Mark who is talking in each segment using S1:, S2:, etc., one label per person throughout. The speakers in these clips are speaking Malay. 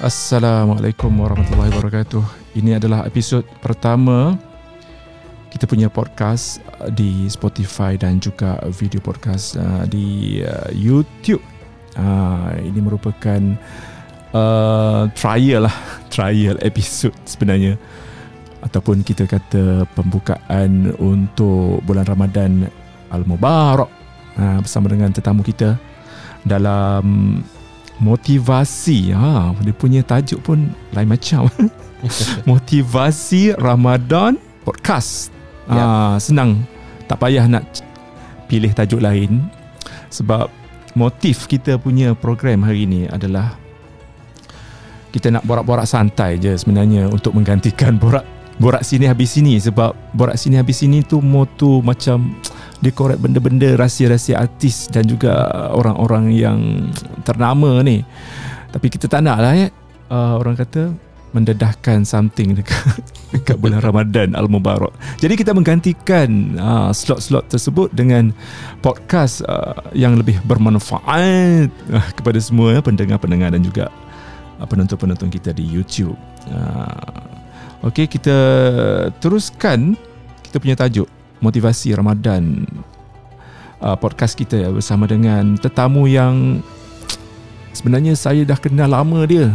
S1: Assalamualaikum warahmatullahi wabarakatuh. Ini adalah episod pertama kita punya podcast uh, di Spotify dan juga video podcast uh, di uh, YouTube. Ini merupakan uh, trial lah, trial episod sebenarnya ataupun kita kata pembukaan untuk bulan Ramadan Al-Mubarak bersama dengan tetamu kita dalam motivasi ha dia punya tajuk pun lain macam. Motivasi Ramadan podcast. Ha, ya. senang. Tak payah nak pilih tajuk lain. Sebab motif kita punya program hari ini adalah kita nak borak-borak santai je sebenarnya untuk menggantikan borak borak sini habis sini. Sebab borak sini habis sini tu motu macam dia korek benda-benda rahsia-rahsia artis dan juga orang-orang yang ternama ni. Tapi kita tak nak lah ya uh, orang kata mendedahkan something dekat, dekat bulan Ramadan Al-Mubarak. Jadi kita menggantikan uh, slot-slot tersebut dengan podcast uh, yang lebih bermanfaat uh, kepada semua pendengar-pendengar dan juga uh, penonton-penonton kita di YouTube. Uh, Okey kita teruskan. Kita punya tajuk motivasi Ramadan uh, podcast kita bersama dengan tetamu yang sebenarnya saya dah kenal lama dia.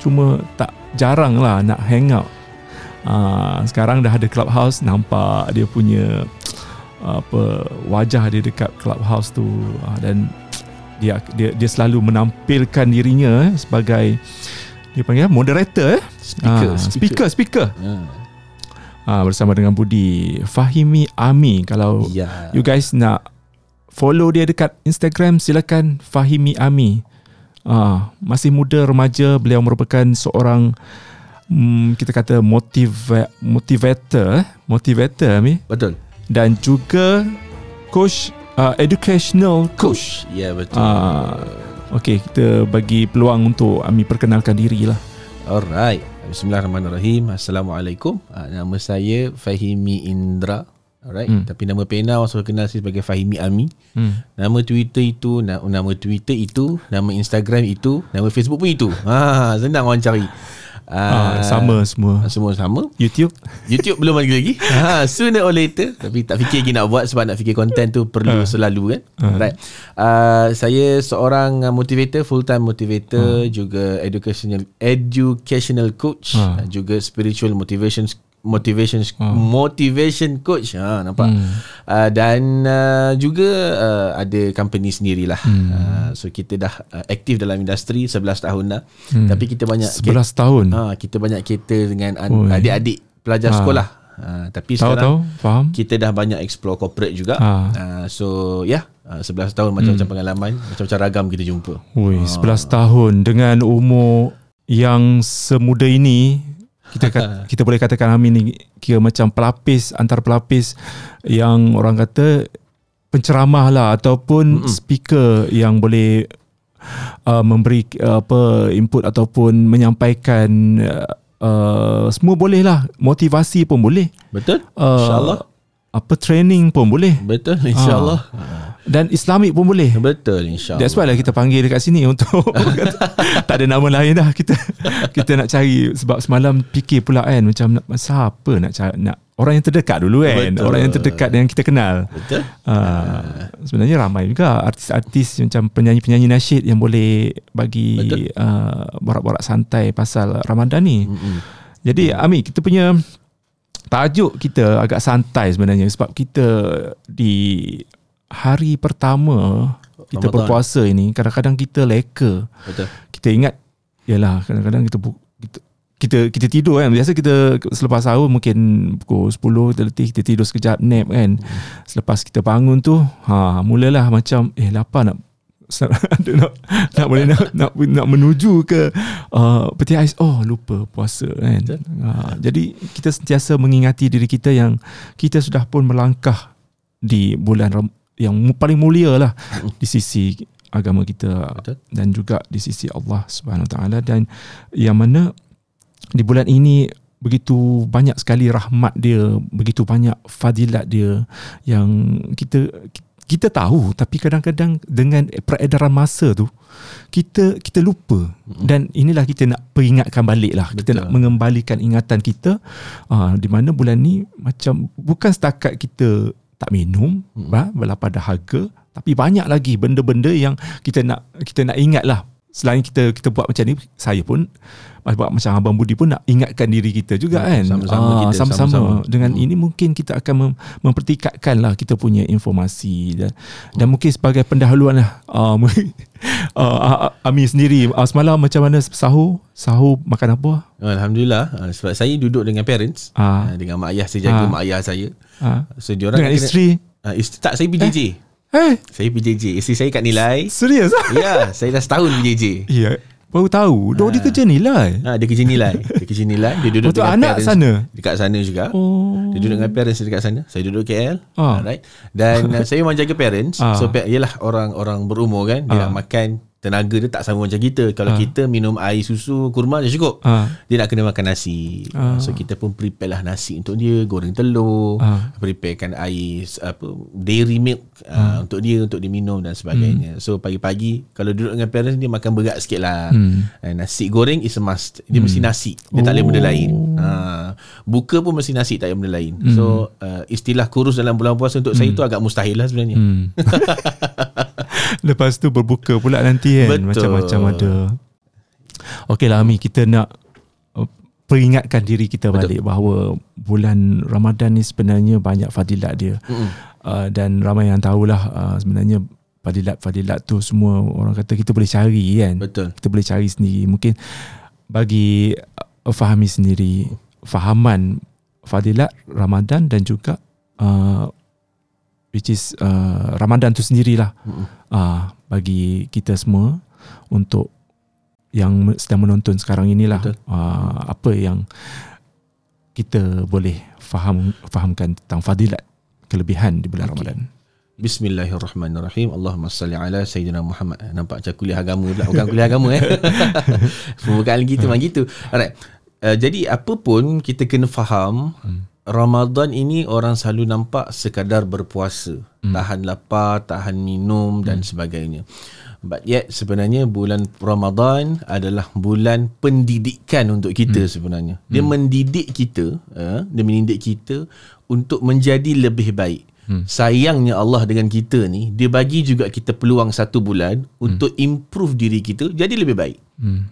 S1: Cuma tak jarang lah nak hang out. Uh, sekarang dah ada clubhouse nampak dia punya uh, apa wajah dia dekat clubhouse tu. Uh, dan dia dia dia selalu menampilkan dirinya eh, sebagai dia panggil moderator eh?
S2: Speaker uh,
S1: speaker. speaker, speaker. Yeah uh, bersama dengan Budi Fahimi Ami kalau yeah. you guys nak follow dia dekat Instagram silakan Fahimi Ami uh, masih muda remaja beliau merupakan seorang um, kita kata motiva- motivator eh? motivator Ami
S2: betul
S1: dan juga coach uh, educational coach
S2: ya yeah, betul uh,
S1: Okay, kita bagi peluang untuk Ami perkenalkan diri lah.
S2: Alright. Bismillahirrahmanirrahim. Assalamualaikum. Uh, nama saya Fahimi Indra. Alright. Hmm. Tapi nama pena orang selalu kenal saya sebagai Fahimi Ami. Hmm. Nama Twitter itu, nama Twitter itu, nama Instagram itu, nama Facebook pun itu. Ha, senang orang cari.
S1: Uh, sama semua
S2: Semua sama
S1: YouTube
S2: YouTube belum lagi lagi ha, Sooner or later Tapi tak fikir lagi nak buat Sebab nak fikir konten tu Perlu uh. selalu kan uh. Right uh, Saya seorang motivator Full time motivator uh. Juga educational Educational coach uh. Juga spiritual motivation motivation uh. motivation coach ha nampak hmm. uh, dan uh, juga uh, ada company sendirilah hmm. uh, so kita dah uh, aktif dalam industri 11 tahun dah hmm. tapi kita banyak
S1: 11 kita, tahun
S2: ha uh, kita banyak kita dengan Oi. adik-adik pelajar ha. sekolah uh, tapi
S1: tahu,
S2: sekarang
S1: tahu, faham.
S2: kita dah banyak explore corporate juga ha. uh, so yeah Uh, 11 tahun macam-macam hmm. pengalaman Macam-macam ragam kita jumpa
S1: Ui, 11 tahun Dengan umur Yang semuda ini kita kita boleh katakan Amin ni kira macam pelapis antar pelapis yang orang kata penceramah lah ataupun Mm-mm. speaker yang boleh uh, memberi uh, apa input ataupun menyampaikan uh, uh, semua boleh lah. Motivasi pun boleh.
S2: Betul. Uh, insyaallah
S1: apa training pun boleh
S2: betul insyaallah
S1: uh dan Islamik pun boleh.
S2: Betul insya-Allah.
S1: That's why lah kita panggil dekat sini untuk tak ada nama lain dah kita kita nak cari sebab semalam fikir pula kan macam nak siapa nak cari nak orang yang terdekat dulu kan. Betul. Orang yang terdekat yang kita kenal. Betul. Uh, sebenarnya ramai juga artis-artis macam penyanyi-penyanyi nasyid yang boleh bagi uh, borak-borak santai pasal Ramadan ni. Mm-hmm. Jadi Ami kita punya tajuk kita agak santai sebenarnya sebab kita di hari pertama kita Ramadan. berpuasa ini kadang-kadang kita leka. Betul. Kita ingat yalah kadang-kadang kita kita kita, kita tidur kan biasa kita selepas sahur mungkin pukul 10 kita letih kita tidur sekejap nap kan hmm. selepas kita bangun tu ha mulalah macam eh lapar nak nak nak boleh nak, nak nak menuju ke uh, peti ais? Oh lupa puasa kan? Ha, jadi kita sentiasa mengingati diri kita yang kita sudah pun melangkah di bulan yang paling mulia lah di sisi agama kita Betul. dan juga di sisi Allah Subhanahu taala. Dan yang mana di bulan ini begitu banyak sekali rahmat dia begitu banyak fadilat dia yang kita kita tahu tapi kadang-kadang dengan peredaran masa tu kita kita lupa. Dan inilah kita nak peringatkan balik lah. Kita nak mengembalikan ingatan kita uh, di mana bulan ni macam bukan setakat kita tak minum hmm. bah, berlapar dahaga tapi banyak lagi benda-benda yang kita nak kita nak ingat lah selain kita kita buat macam ni saya pun buat macam abang Budi pun nak ingatkan diri kita juga
S2: Ya,
S1: kan.
S2: sama-sama
S1: Ah,
S2: kita,
S1: sama-sama.
S2: sama-sama.
S1: dengan ini mungkin kita akan mem- mempertikatkan lah kita punya informasi. Dan, dan mungkin sebagai pendahuluan lah uh, uh, Ami sendiri uh, semalam macam mana sahur sahur makan apa?
S2: Alhamdulillah. Uh, sebab saya duduk dengan parents. Uh, dengan mak ayah saya jaga
S1: Ah.
S2: mak ayah saya.
S1: uh,
S2: So dia orang
S1: dengan isteri?
S2: Uh, isteri tak saya PJJ.
S1: eh?
S2: Saya PJJ. Isteri saya kat nilai.
S1: serius
S2: ya, saya dah setahun PJJ.
S1: ya baru tahu Dok dia kerja nilai
S2: Ha, dia kerja nilai. Dia kerja nilai. Dia duduk
S1: Betul,
S2: dengan
S1: anak
S2: parents
S1: sana?
S2: Dekat sana juga.
S1: oh
S2: Dia duduk dengan parents dekat sana. Saya duduk KL.
S1: Ah.
S2: Alright. Dan uh, saya memang jaga parents.
S1: Ah.
S2: So yalah orang-orang berumur kan, dia
S1: Ah.
S2: nak makan tenaga dia tak sama macam kita. Kalau kita minum air susu kurma dah cukup.
S1: Ah.
S2: Dia nak kena makan nasi.
S1: Ah.
S2: So kita pun prepare lah nasi untuk dia, goreng telur,
S1: Ah.
S2: preparekan air apa dairy milk uh, untuk dia untuk dia minum dan sebagainya. So pagi-pagi kalau duduk dengan parents dia makan berat sikit lah.
S1: Hmm.
S2: Eh, nasi goreng is a must. Dia mesti nasi. Dia tak boleh benda lain. Ha, buka pun mesti nasi tak boleh benda lain. So uh, istilah kurus dalam bulan puasa untuk saya tu agak mustahil lah sebenarnya.
S1: Hmm. Lepas tu berbuka pula nanti kan.
S2: Betul.
S1: Macam-macam ada. Okey lah Ami Kita nak uh, Peringatkan diri kita balik Bahawa Bulan Ramadan ni sebenarnya Banyak fadilat dia. Uh, Dan ramai yang tahulah uh, Sebenarnya Fadilat-fadilat tu Semua orang kata Kita boleh cari kan.
S2: Betul.
S1: Kita boleh cari sendiri. Mungkin Bagi uh, Fahami sendiri Fahaman Fadilat Ramadan Dan juga uh, Which is uh, Ramadan tu sendirilah uh, bagi kita semua untuk yang sedang menonton sekarang inilah
S2: Betul.
S1: uh, apa yang kita boleh faham fahamkan tentang fadilat kelebihan di bulan
S2: Okey.
S1: Ramadan.
S2: Bismillahirrahmanirrahim. Allahumma salli ala Sayyidina Muhammad. Eh, Nampak macam kuliah agama pula. Bukan kuliah agama eh. Pembukaan gitu memang gitu. Alright. Uh, jadi apa pun kita kena faham Ramadan ini orang selalu nampak sekadar berpuasa, tahan lapar, tahan minum dan sebagainya. But yet sebenarnya bulan Ramadan adalah bulan pendidikan untuk kita sebenarnya. Dia mendidik kita, uh, dia mendidik kita untuk menjadi lebih baik. Hmm. Sayangnya Allah dengan kita ni Dia bagi juga kita peluang satu bulan Untuk improve diri kita Jadi lebih baik
S1: Hmm.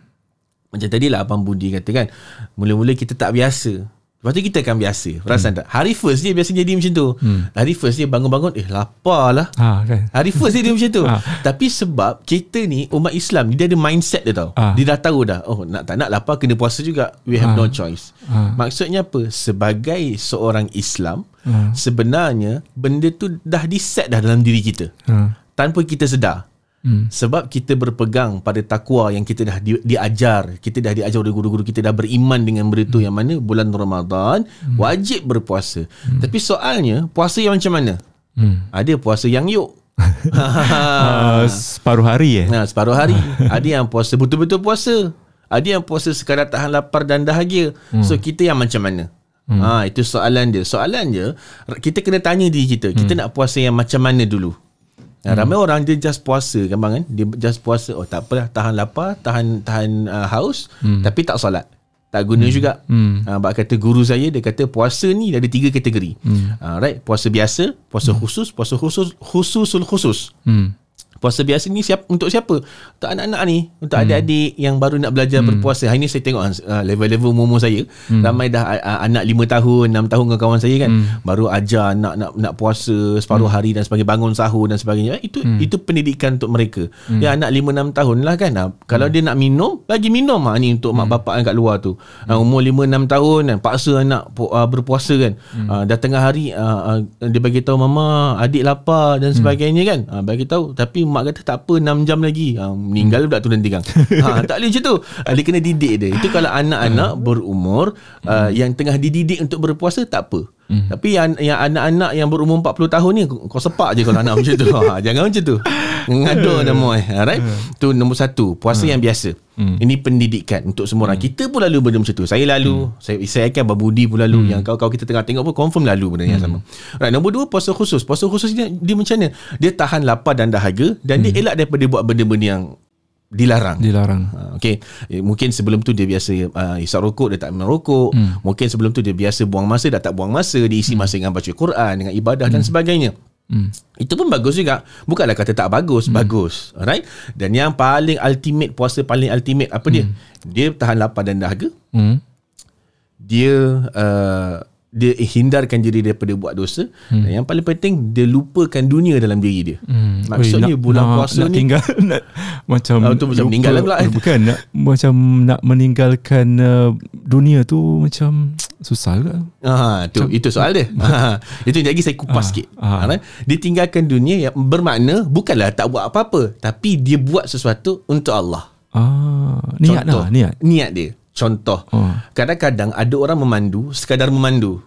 S2: Macam tadi lah Abang Budi kata kan Mula-mula kita tak biasa Lepas tu kita akan biasa Perasan tak Hari first dia biasa jadi macam tu hmm. Hari first dia bangun-bangun Eh lapar lah
S1: Ha kan.
S2: Hari first dia, dia macam tu
S1: Ah.
S2: Tapi sebab kita ni Umat Islam Dia ada mindset dia tau
S1: Ah.
S2: Dia dah tahu dah Oh nak tak nak lapar Kena puasa juga We have no choice
S1: Ah.
S2: Maksudnya apa Sebagai seorang Islam
S1: Ah.
S2: Sebenarnya Benda tu dah di set dah dalam diri kita
S1: Ha.
S2: Tanpa kita sedar
S1: Hmm.
S2: sebab kita berpegang pada takwa yang kita dah di, diajar kita dah diajar oleh guru-guru kita dah beriman dengan benda tu yang mana bulan Ramadan wajib berpuasa tapi soalnya puasa yang macam mana
S1: Hmm.
S2: ada puasa yang yuk
S1: Uh, separuh hari eh.
S2: Nah, separuh hari. ada yang puasa betul-betul puasa. Ada yang puasa sekadar tahan lapar dan dahaga. Hmm. So kita yang macam mana? Hmm. Ha, itu soalan dia. Soalan dia, kita kena tanya diri kita. Kita nak puasa yang macam mana dulu? Nah, ramai orang dia just puasa kan bang kan? Dia just puasa. Oh tak apalah, tahan lapar, tahan tahan uh, haus, hmm. tapi tak solat. Tak guna hmm. juga. Hmm. Uh, bak kata guru saya dia kata puasa ni ada tiga kategori. Hmm. Uh, right, puasa biasa, puasa khusus, puasa khusus, khususul khusus.
S1: Hmm.
S2: Puasa biasa ni siap, untuk siapa? Untuk anak-anak ni, untuk hmm. adik-adik yang baru nak belajar hmm. berpuasa. Hari ni saya tengok uh, level-level umur saya, hmm. ramai dah uh, anak 5 tahun, 6 tahun kawan-kawan saya kan, hmm. baru ajar nak nak nak puasa separuh hmm. hari dan sebagainya, bangun sahur dan sebagainya. Itu hmm. itu pendidikan untuk mereka. Hmm. Ya anak 5 6 tahun lah kan. Uh, kalau hmm. dia nak minum, bagi minum ah ni untuk hmm. mak bapak kat luar tu. Uh, umur 5 6 tahun kan, paksa anak uh, berpuasa kan. Hmm. Uh, dah tengah hari uh, uh, dia bagi tahu mama, adik lapar dan sebagainya hmm. kan. Uh, bagi tahu tapi mak kata tak apa 6 jam lagi. Ha, meninggal pula tu nanti kan ha, tak boleh macam tu. Ha, dia kena didik dia. Itu kalau anak-anak berumur uh, yang tengah dididik untuk berpuasa tak apa Hmm. Tapi yang, yang anak-anak yang berumur 40 tahun ni kau sepak je kalau anak macam tu. Ha, jangan macam tu. Ngado nama eh. Alright. Tu nombor satu, puasa yang biasa. Hmm. Ini pendidikan untuk semua orang. Hmm. Kita pun lalu benda macam tu. Saya lalu, hmm. saya saya akan berbudi pun lalu. Hmm. Yang kau-kau kita tengah tengok pun confirm lalu benda yang hmm. sama. Right, nombor dua, puasa khusus. Puasa khusus dia, dia macam mana? Dia tahan lapar dan dahaga dan hmm. dia elak daripada buat benda-benda yang dilarang.
S1: Dilarang.
S2: Uh, okay. Eh, mungkin sebelum tu dia biasa uh, isap rokok, dia tak merokok. Hmm. Mungkin sebelum tu dia biasa buang masa, dah tak buang masa. Dia isi hmm. masa dengan baca Quran, dengan ibadah hmm. dan sebagainya. Hmm. Itu pun bagus juga. Bukanlah kata tak bagus, hmm. bagus. Alright? Dan yang paling ultimate puasa paling ultimate apa dia? Hmm. Dia tahan lapar dan dahaga. Hmm. Dia uh, dia hindarkan diri daripada buat dosa hmm. dan yang paling penting dia lupakan dunia dalam diri dia. Hmm. Maksudnya Oi, nak, bulan nak, puasa
S1: nak
S2: ni
S1: tinggal nak macam
S2: oh, tu macam meninggal pula
S1: eh. bukan nak macam nak meninggalkan uh, dunia tu macam susah ke?
S2: Ha tu macam, itu soal dia. Ha itu lagi saya kupas ha, sikit. Ha. Ha. Dia tinggalkan dunia yang bermakna bukanlah tak buat apa-apa tapi dia buat sesuatu untuk Allah.
S1: Ah niat Contoh, lah, niat.
S2: Niat dia. Contoh, oh. kadang-kadang ada orang memandu sekadar memandu.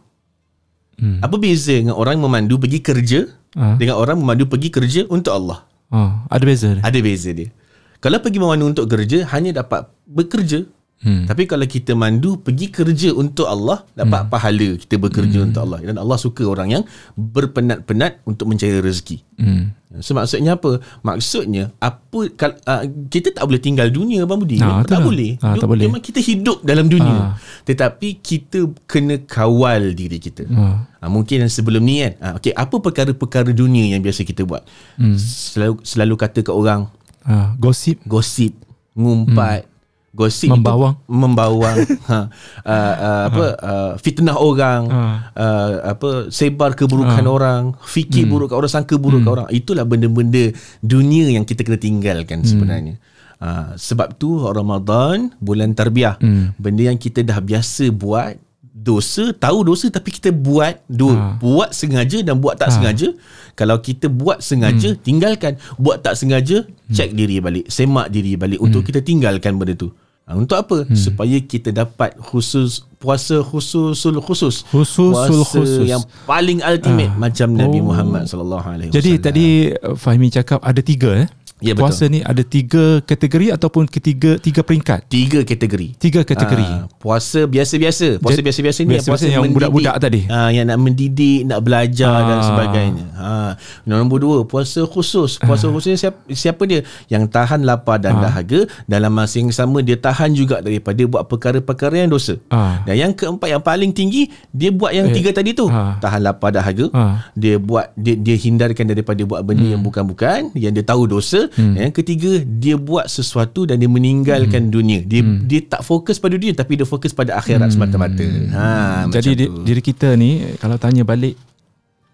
S2: Hmm. Apa beza dengan orang memandu pergi kerja uh. dengan orang memandu pergi kerja untuk Allah?
S1: Oh, ada beza dia.
S2: Ada beza dia. Kalau pergi memandu untuk kerja hanya dapat bekerja. Hmm. Tapi kalau kita mandu pergi kerja untuk Allah dapat hmm. pahala kita bekerja hmm. untuk Allah dan Allah suka orang yang berpenat-penat untuk mencari rezeki. Hmm. So maksudnya apa? Maksudnya apa uh, kita tak boleh tinggal dunia Abang Budi. Ha, tak, boleh. Ha, tak boleh. Memang kita hidup dalam dunia. Ha. Tetapi kita kena kawal diri kita. Ha. Ha, mungkin sebelum ni kan. Ha, okay, apa perkara-perkara dunia yang biasa kita buat? Hmm. Selalu selalu kata ke orang
S1: ha, gosip,
S2: gosip, ngumpat, hmm gosip
S1: membawang
S2: itu, membawang ha, uh, uh, apa uh, fitnah orang ha. uh, apa sebar keburukan ha. orang fikir hmm. buruk orang sangka buruk hmm. orang itulah benda-benda dunia yang kita kena tinggalkan hmm. sebenarnya uh, sebab tu Ramadan bulan tarbiyah hmm. benda yang kita dah biasa buat dosa tahu dosa tapi kita buat do, ha. buat sengaja dan buat tak ha. sengaja kalau kita buat sengaja hmm. tinggalkan buat tak sengaja hmm. cek diri balik semak diri balik hmm. untuk kita tinggalkan benda tu Ha, untuk apa? Hmm. Supaya kita dapat khusus puasa khususul khusus.
S1: Khususul puasa khusus.
S2: yang paling ultimate ha. macam Nabi oh. Muhammad sallallahu alaihi
S1: wasallam. Jadi tadi uh, Fahmi cakap ada tiga eh. Ya, betul. Puasa ni ada tiga kategori ataupun ketiga tiga peringkat?
S2: Tiga kategori.
S1: Tiga kategori.
S2: Uh, puasa biasa-biasa. Puasa biasa-biasa ni
S1: biasa, puasa yang budak-budak tadi.
S2: Uh, yang nak mendidik, nak belajar uh. dan sebagainya. Uh, nombor dua, puasa khusus. Puasa uh. khusus siapa, siapa dia? Yang tahan lapar dan uh. dahaga. Dalam masa yang sama, dia tahan juga daripada buat perkara-perkara yang dosa. Uh. Dan yang keempat, yang paling tinggi, dia buat yang eh. tiga tadi tu. Uh. Tahan lapar dahaga. Uh. Dia buat, dia, dia hindarkan daripada buat benda hmm. yang bukan-bukan. Yang dia tahu dosa hmm. yang ketiga dia buat sesuatu dan dia meninggalkan hmm. dunia dia hmm. dia tak fokus pada dunia tapi dia fokus pada akhirat hmm. semata-mata ha
S1: jadi di, diri kita ni kalau tanya balik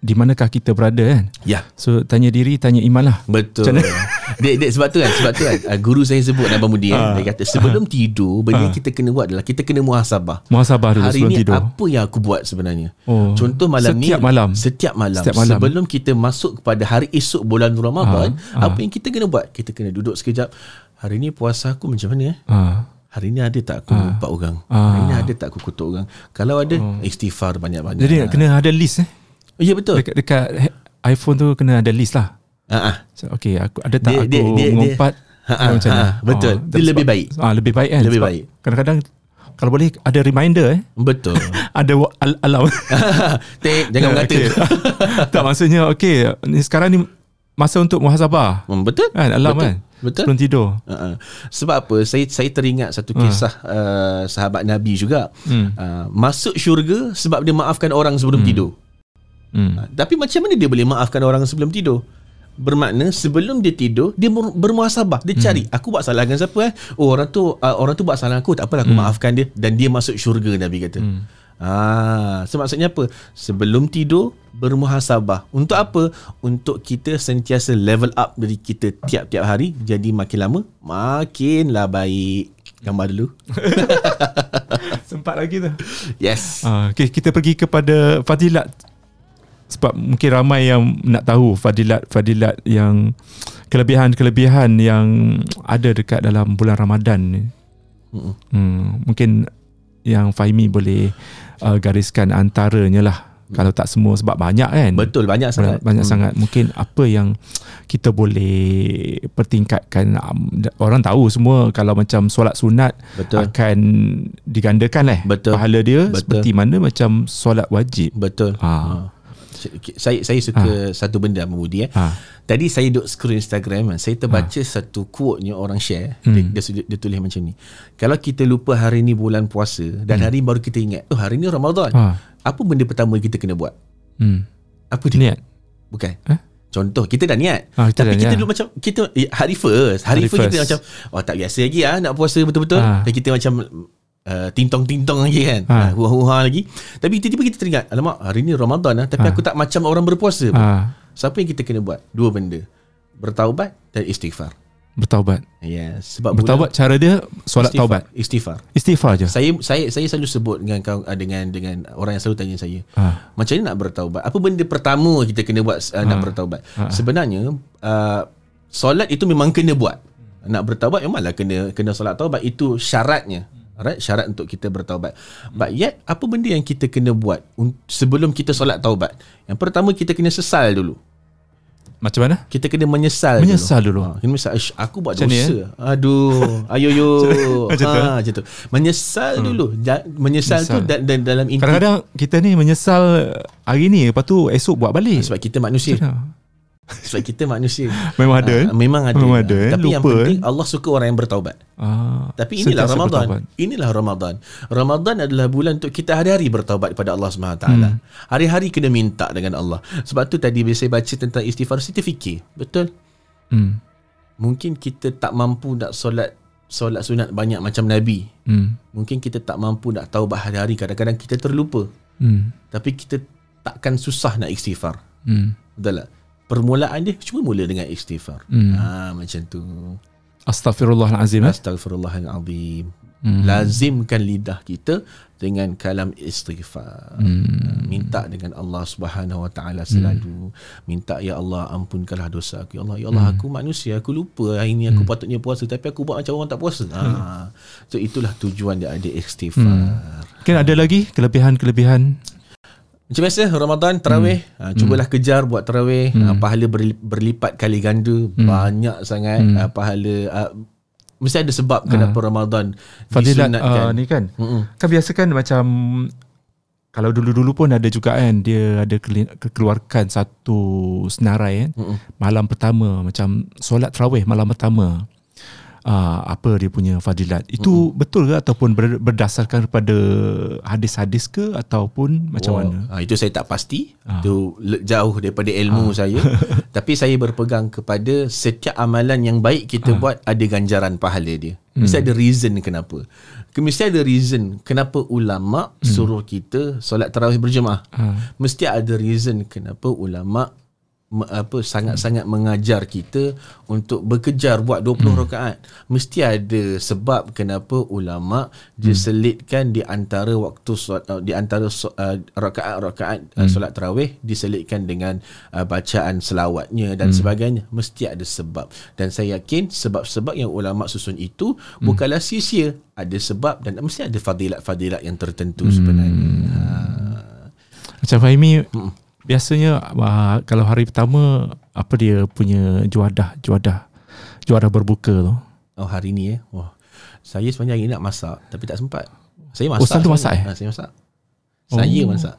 S1: di manakah kita berada kan?
S2: Ya.
S1: So tanya diri, tanya iman lah.
S2: Betul. dek, dek, sebab tu kan, sebab tu kan, uh, guru saya sebut Abang Budi kan, uh, dia kata sebelum uh, tidur, benda uh, kita kena buat adalah kita kena muhasabah.
S1: Muhasabah dulu
S2: Hari
S1: sebelum
S2: ni,
S1: tidur.
S2: apa yang aku buat sebenarnya? Oh. Contoh malam
S1: setiap
S2: ni.
S1: Malam.
S2: Setiap malam. Setiap malam. Sebelum kita masuk kepada hari esok bulan Ramadan, apa yang kita kena buat? Kita kena duduk sekejap. Hari ni puasa aku macam mana eh? Uh, Hari ni ada tak aku uh, orang? Uh, Hari ni ada tak aku kutuk orang? Kalau ada, uh, istighfar banyak-banyak.
S1: Jadi kena ada list eh?
S2: Ya betul.
S1: Dekat, dekat iPhone tu kena ada list lah.
S2: Uh-huh.
S1: So, okay, aku ada tak dia, aku dia, dia, mengumpat
S2: dia, macam ha, betul. Oh, dia lebih baik.
S1: Ah lebih baik kan.
S2: Lebih Sebab baik.
S1: Kadang-kadang kalau boleh ada reminder eh.
S2: Betul.
S1: ada al- alarm.
S2: Tek, jangan mengata.
S1: tak maksudnya okay, ni sekarang ni masa untuk muhasabah.
S2: Hmm, betul.
S1: Kan alarm betul. kan.
S2: Betul.
S1: Sebelum tidur.
S2: Uh-uh. Sebab apa? Saya saya teringat satu kisah uh. Uh, sahabat Nabi juga. Hmm. Uh, masuk syurga sebab dia maafkan orang sebelum hmm. tidur. Hmm. Ha, tapi macam mana dia boleh maafkan orang sebelum tidur? Bermakna sebelum dia tidur dia bermuasabah. Dia cari hmm. aku buat salah dengan siapa eh? Oh orang tu uh, orang tu buat salah aku, tak apalah aku hmm. maafkan dia dan dia masuk syurga Nabi kata. Hmm. Ah, so maksudnya apa? Sebelum tidur bermuhasabah. Untuk apa? Untuk kita sentiasa level up dari kita tiap-tiap hari jadi makin lama makinlah baik. Gambar dulu.
S1: Sempat lagi tu.
S2: Yes.
S1: Uh, okay, kita pergi kepada fadilat sebab mungkin ramai yang nak tahu fadilat-fadilat yang kelebihan-kelebihan yang ada dekat dalam bulan Ramadan ni. Hmm, mungkin yang Fahimi boleh uh, gariskan antaranya lah Kalau tak semua sebab banyak kan.
S2: Betul banyak sangat.
S1: Banyak, hmm. sangat. Mungkin apa yang kita boleh pertingkatkan um, orang tahu semua kalau macam solat sunat
S2: Betul.
S1: akan digandakan lah
S2: Betul.
S1: pahala dia
S2: Betul.
S1: seperti mana macam solat wajib.
S2: Betul.
S1: Ha.
S2: Ha. Saya saya suka satu benda Abang Budi eh.
S1: Ha.
S2: Tadi saya duduk scroll Instagram kan, saya terbaca satu quote yang orang share. Dia, dia, dia, dia tulis macam ni. Kalau kita lupa hari ni bulan puasa dan hari ni baru kita ingat, oh hari ni Ramadan.
S1: Ha.
S2: Apa benda pertama kita kena buat?
S1: Hmm.
S2: Apa dia?
S1: Niat.
S2: Bukan.
S1: Eh?
S2: Contoh kita dah niat.
S1: Ah, kita
S2: Tapi
S1: dah
S2: kita
S1: niat.
S2: dulu macam kita eh, hari first, hari,
S1: Hari
S2: first, kita macam oh tak biasa lagi ah nak puasa betul-betul.
S1: Ah.
S2: Dan kita macam uh, tintong-tintong lagi kan.
S1: Ah.
S2: Huha-huha lagi. Tapi tiba-tiba kita teringat, alamak hari ni Ramadan ah tapi
S1: Ah.
S2: aku tak macam orang berpuasa. pun.
S1: Ha.
S2: Siapa yang kita kena buat? Dua benda. Bertaubat dan istighfar.
S1: Bertaubat.
S2: Yes, sebab
S1: Bertaubat cara dia solat
S2: istighfar,
S1: taubat.
S2: Istighfar.
S1: Istighfar je.
S2: Saya saya saya selalu sebut dengan kau ah, dengan dengan orang yang selalu tanya saya.
S1: Ha.
S2: Macam mana nak bertaubat? Apa benda pertama kita kena buat uh, nak bertaubat? Sebenarnya uh, solat itu memang kena buat. Nak bertaubat memanglah kena kena solat taubat itu syaratnya. Alright, syarat untuk kita bertaubat. But yet apa benda yang kita kena buat sebelum kita solat taubat? Yang pertama kita kena sesal dulu.
S1: Macam mana?
S2: Kita kena menyesal,
S1: Menyesal dulu.
S2: Ha, kena menyesal. Ish, aku buat
S1: Macam ni,
S2: dosa. Aduh, ayo yo.
S1: Macam tu,
S2: ha, macam tu. Menyesal dulu. Ja, menyesal, tu
S1: Menyesal.
S2: dan, dan dalam inti
S1: Kadang-kadang kita ni menyesal hari ni lepas tu esok buat balik.
S2: sebab kita manusia.
S1: Macam
S2: Sebab kita manusia.
S1: Memang ada.
S2: Ah, memang ada.
S1: Memang ada, eh.
S2: Tapi yang
S1: Lupa,
S2: penting Allah suka orang yang bertaubat.
S1: Ah,
S2: Tapi inilah Ramadan.
S1: bertaubat.
S2: Inilah Ramadan. Ramadan adalah bulan untuk kita hari-hari bertaubat kepada Allah SWT.
S1: Hmm.
S2: Hari-hari kena minta dengan Allah. Sebab tu tadi bila saya baca tentang istighfar, saya terfikir. Betul.
S1: Hmm.
S2: Mungkin kita tak mampu nak solat solat sunat banyak macam Nabi.
S1: Hmm.
S2: Mungkin kita tak mampu nak taubat hari-hari. Kadang-kadang kita terlupa.
S1: Hmm.
S2: Tapi kita takkan susah nak istighfar.
S1: Hmm.
S2: Betul tak? Permulaan dia cuma mula dengan istighfar.
S1: Hmm.
S2: Ha, macam tu.
S1: Astaghfirullahalazim. eh?
S2: Astaghfirullahalazim.
S1: Hmm.
S2: Lazimkan lidah kita dengan kalam istighfar.
S1: Hmm.
S2: Minta dengan Allah Subhanahu Wa Taala selalu. Minta ya Allah ampunkanlah dosa aku. Ya Allah, ya Allah
S1: Hmm.
S2: aku manusia, aku lupa hari ini aku patutnya puasa tapi aku buat macam orang tak puasa.
S1: Hmm.
S2: Ha. So itulah tujuan dia ada istighfar.
S1: Mungkin ada lagi kelebihan-kelebihan.
S2: Macam biasa Ramadan tarawih hmm. ha, cubalah kejar buat tarawih hmm. ha, pahala berli- berlipat kali ganda hmm. banyak sangat hmm. ha, pahala ha, mesti ada sebab kenapa Ramadan
S1: Fadilat
S2: disunatkan.
S1: uh, ni kan.
S2: Mm-mm.
S1: Kan biasa kan macam kalau dulu-dulu pun ada juga kan dia ada keluarkan satu senarai kan.
S2: Mm-mm.
S1: Malam pertama macam solat tarawih malam pertama. Uh, apa dia punya fadilat. Itu betul ke ataupun ber, berdasarkan kepada hadis-hadis ke ataupun macam
S2: Oh,
S1: mana?
S2: Ha, itu saya tak pasti.
S1: Ah.
S2: Itu jauh daripada ilmu saya. Tapi saya berpegang kepada setiap amalan yang baik kita buat ada ganjaran pahala dia. Mesti ada reason kenapa. Ke- Mesti ada reason kenapa ulama suruh kita solat tarawih berjemaah.
S1: Ah.
S2: Mesti ada reason kenapa ulama apa sangat-sangat mengajar kita untuk bekejar buat 20 rakaat. Mesti ada sebab kenapa ulama diselitkan di antara waktu di antara uh, rakaat-rakaat uh, solat tarawih diselitkan dengan uh, bacaan selawatnya dan sebagainya. Mesti ada sebab. Dan saya yakin sebab-sebab yang ulama susun itu bukanlah sia-sia. Ada sebab dan mesti ada fadilat-fadilat yang tertentu sebenarnya. Ha.
S1: Macam Fahimi biasanya uh, kalau hari pertama apa dia punya juadah juadah juadah berbuka tu.
S2: Oh hari ni eh. Wah. Saya sebenarnya hari ni nak masak tapi tak sempat. Saya
S1: Oh,
S2: masak.
S1: selalu
S2: sebenarnya.
S1: masak, eh?
S2: Ha, saya masak. Saya
S1: Oh.
S2: masak.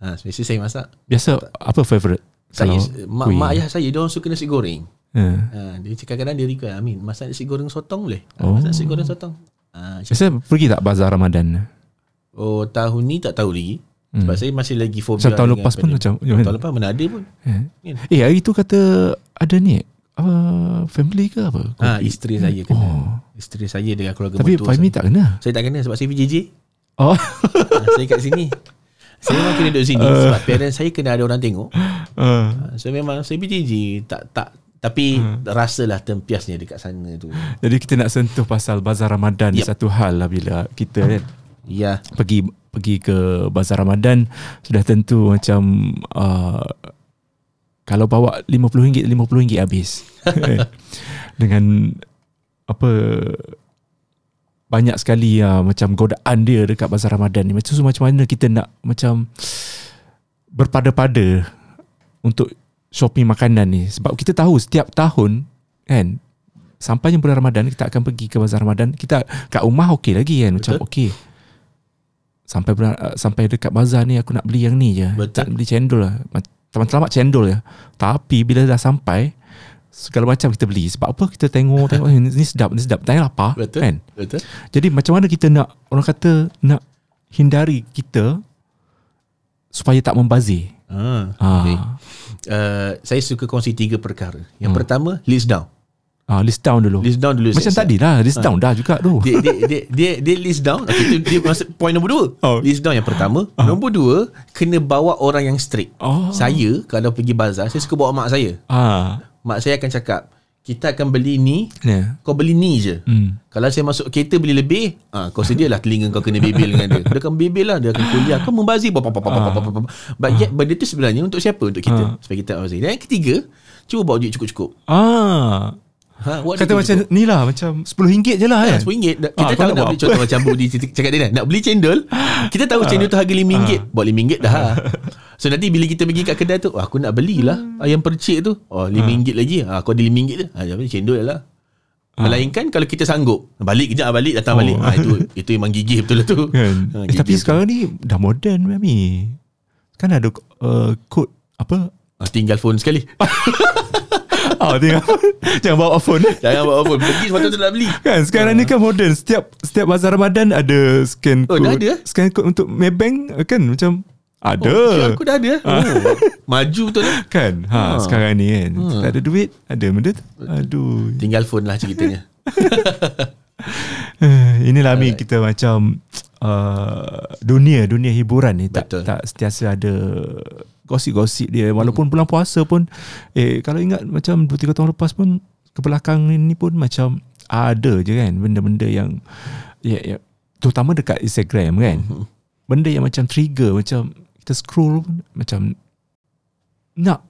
S2: Ha, biasa saya masak.
S1: Biasa apa favorite?
S2: Saya mak, mak ayah saya dia orang suka nasi goreng.
S1: Ha.
S2: Ha, dia cakap kadang dia request Amin masak nasi goreng sotong boleh? Ha,
S1: Oh.
S2: Masak nasi goreng sotong. Ha,
S1: Biasa pergi tak bazar Ramadan?
S2: oh tahun ni tak tahu lagi. Sebab saya masih lagi fobia.
S1: Hmm. Macam tahun lepas pun macam.
S2: Tahun lepas mana ada pun.
S1: Eh.
S2: Kan?
S1: eh hari tu kata ada ni apa family ke apa?
S2: Ha, isteri saya kena.
S1: Oh.
S2: Isteri saya dengan keluarga
S1: Tapi
S2: mertua
S1: Fahmi
S2: saya.
S1: tak kena.
S2: Saya tak kena sebab saya PJJ.
S1: Oh.
S2: Ha, saya kat sini. Saya memang kena duduk sini sebab parents saya kena ada orang tengok.
S1: Uh,
S2: So memang saya PJJ tak tak tapi hmm. rasalah tempiasnya dekat sana tu.
S1: jadi kita nak sentuh pasal bazar Ramadan
S2: Yep.
S1: yep. satu hal lah bila kita kan
S2: Ya.
S1: pergi pergi ke bazar Ramadan sudah tentu macam uh, kalau bawa RM50 RM50 habis. Dengan apa banyak sekali uh, macam godaan dia dekat bazar Ramadan ni. Macam so, macam mana kita nak macam berpada-pada untuk shopping makanan ni? Sebab kita tahu setiap tahun kan sampainya bulan Ramadan kita akan pergi ke bazar Ramadan. Kita kat rumah okey lagi kan? Macam okey sampai bulan, uh, sampai dekat bazar ni aku nak beli yang ni je
S2: Betul.
S1: tak beli cendol lah selamat-selamat cendol ya tapi bila dah sampai segala macam kita beli sebab apa kita tengok tengok eh, ni sedap ni sedap tanya lapar
S2: Betul.
S1: kan
S2: Betul.
S1: jadi macam mana kita nak orang kata nak hindari kita supaya tak membazir
S2: Ah,
S1: ah,
S2: okay. uh, saya suka kongsi tiga perkara. Yang
S1: Hmm.
S2: pertama, list down.
S1: Ah list down dulu.
S2: List down dulu.
S1: macam tadi lah list down dah juga tu.
S2: Dia, dia, dia, dia, dia list down. Okay, itu dia masuk point nombor dua.
S1: Oh.
S2: list down yang pertama. Nombor dua kena bawa orang yang strict.
S1: Oh.
S2: saya kalau pergi bazar saya suka bawa mak saya.
S1: Ah.
S2: Mak saya akan cakap kita akan beli ni
S1: ya.
S2: kau beli ni je.
S1: Hmm.
S2: kalau saya masuk kereta beli lebih ah, kau sedialah telinga kau kena bebel dengan dia. Dia akan bebel lah dia akan kuliah. Kau membazir Pop, pop, pop, pop, pop, pop, pop. but yet benda tu sebenarnya untuk siapa? Untuk kita. Supaya kita membazir. Dan yang ketiga cuba bawa duit cukup-cukup.
S1: Ah
S2: ha,
S1: kata macam
S2: cukup-cukup?
S1: ni lah macam RM10 je lah kan?
S2: RM10 dah-
S1: Ah,
S2: Kita
S1: kau
S2: tahu
S1: nak
S2: beli
S1: apa?
S2: Contoh macam Budi cakap dia kan Nak beli cendol? Kita tahu cendol tu harga RM5 Buat RM5 dah. So nanti bila kita pergi kat kedai tu oh, Aku nak belilah Ayam percik tu. Oh RM5 lagi. Ah, Kau ada RM5 tu ah, Jadi cendol lah. Melainkan kalau kita sanggup. Balik kejap balik Datang
S1: Oh.
S2: balik. Ah, Itu itu memang gigih betul lah tu.
S1: Kan?
S2: Ah,
S1: eh, tapi
S2: gigih
S1: sekarang ni dah modern Mami. Kan ada uh, kod apa?
S2: Ah, Tinggal phone sekali
S1: ah tengok jangan bawa phone.
S2: Jangan bawa phone Pergi sepatutnya tu nak beli
S1: Kan sekarang ni kan modern Setiap setiap bazar Ramadan ada scan
S2: Oh,
S1: code.
S2: dah ada?
S1: Scan code untuk Maybank kan macam ada.
S2: oh, Aku dah ada oh, Maju betul lah
S1: Kan ha,
S2: Ha.
S1: sekarang ni kan.
S2: Ha.
S1: Tak ada duit, ada benda tu. Aduh.
S2: Tinggal phone lah ceritanya
S1: Inilah Amin kita macam uh, dunia dunia hiburan ni tak
S2: Betul.
S1: tak sentiasa ada gosip-gosip dia walaupun bulan puasa pun eh kalau ingat macam 2 3 tahun lepas pun ke belakang ni pun macam ada je kan benda-benda yang ya, ya terutama dekat Instagram kan benda yang macam trigger macam kita scroll pun macam nak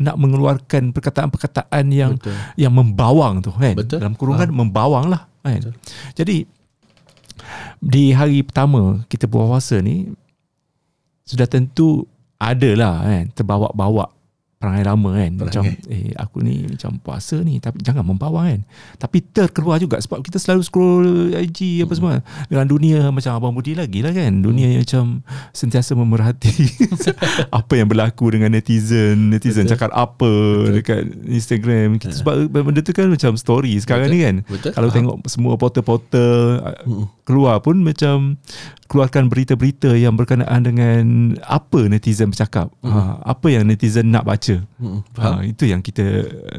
S1: nak mengeluarkan perkataan-perkataan yang
S2: Betul.
S1: yang membawang tu kan
S2: Betul.
S1: dalam kurungan membawang lah kan
S2: Betul.
S1: jadi di hari pertama kita berpuasa ni sudah tentu ada lah kan terbawa-bawa perangai lama kan macam eh aku ni macam puasa ni tapi jangan membawang kan. Tapi terkeluar juga sebab kita selalu scroll IG apa semua. Dengan dunia macam abang Budi lagi lah kan. Dunia yang macam sentiasa memerhati apa yang berlaku dengan netizen netizen
S2: Betul.
S1: cakap apa dekat Instagram. Kita sebab benda tu kan macam story sekarang
S2: Betul.
S1: ni kan.
S2: Betul.
S1: kalau
S2: Faham.
S1: tengok semua portal-portal
S2: Mm-mm.
S1: keluar pun macam keluarkan berita-berita yang berkenaan dengan apa netizen bercakap. Ha, apa yang netizen nak baca
S2: Mm, Faham
S1: ha, itu yang kita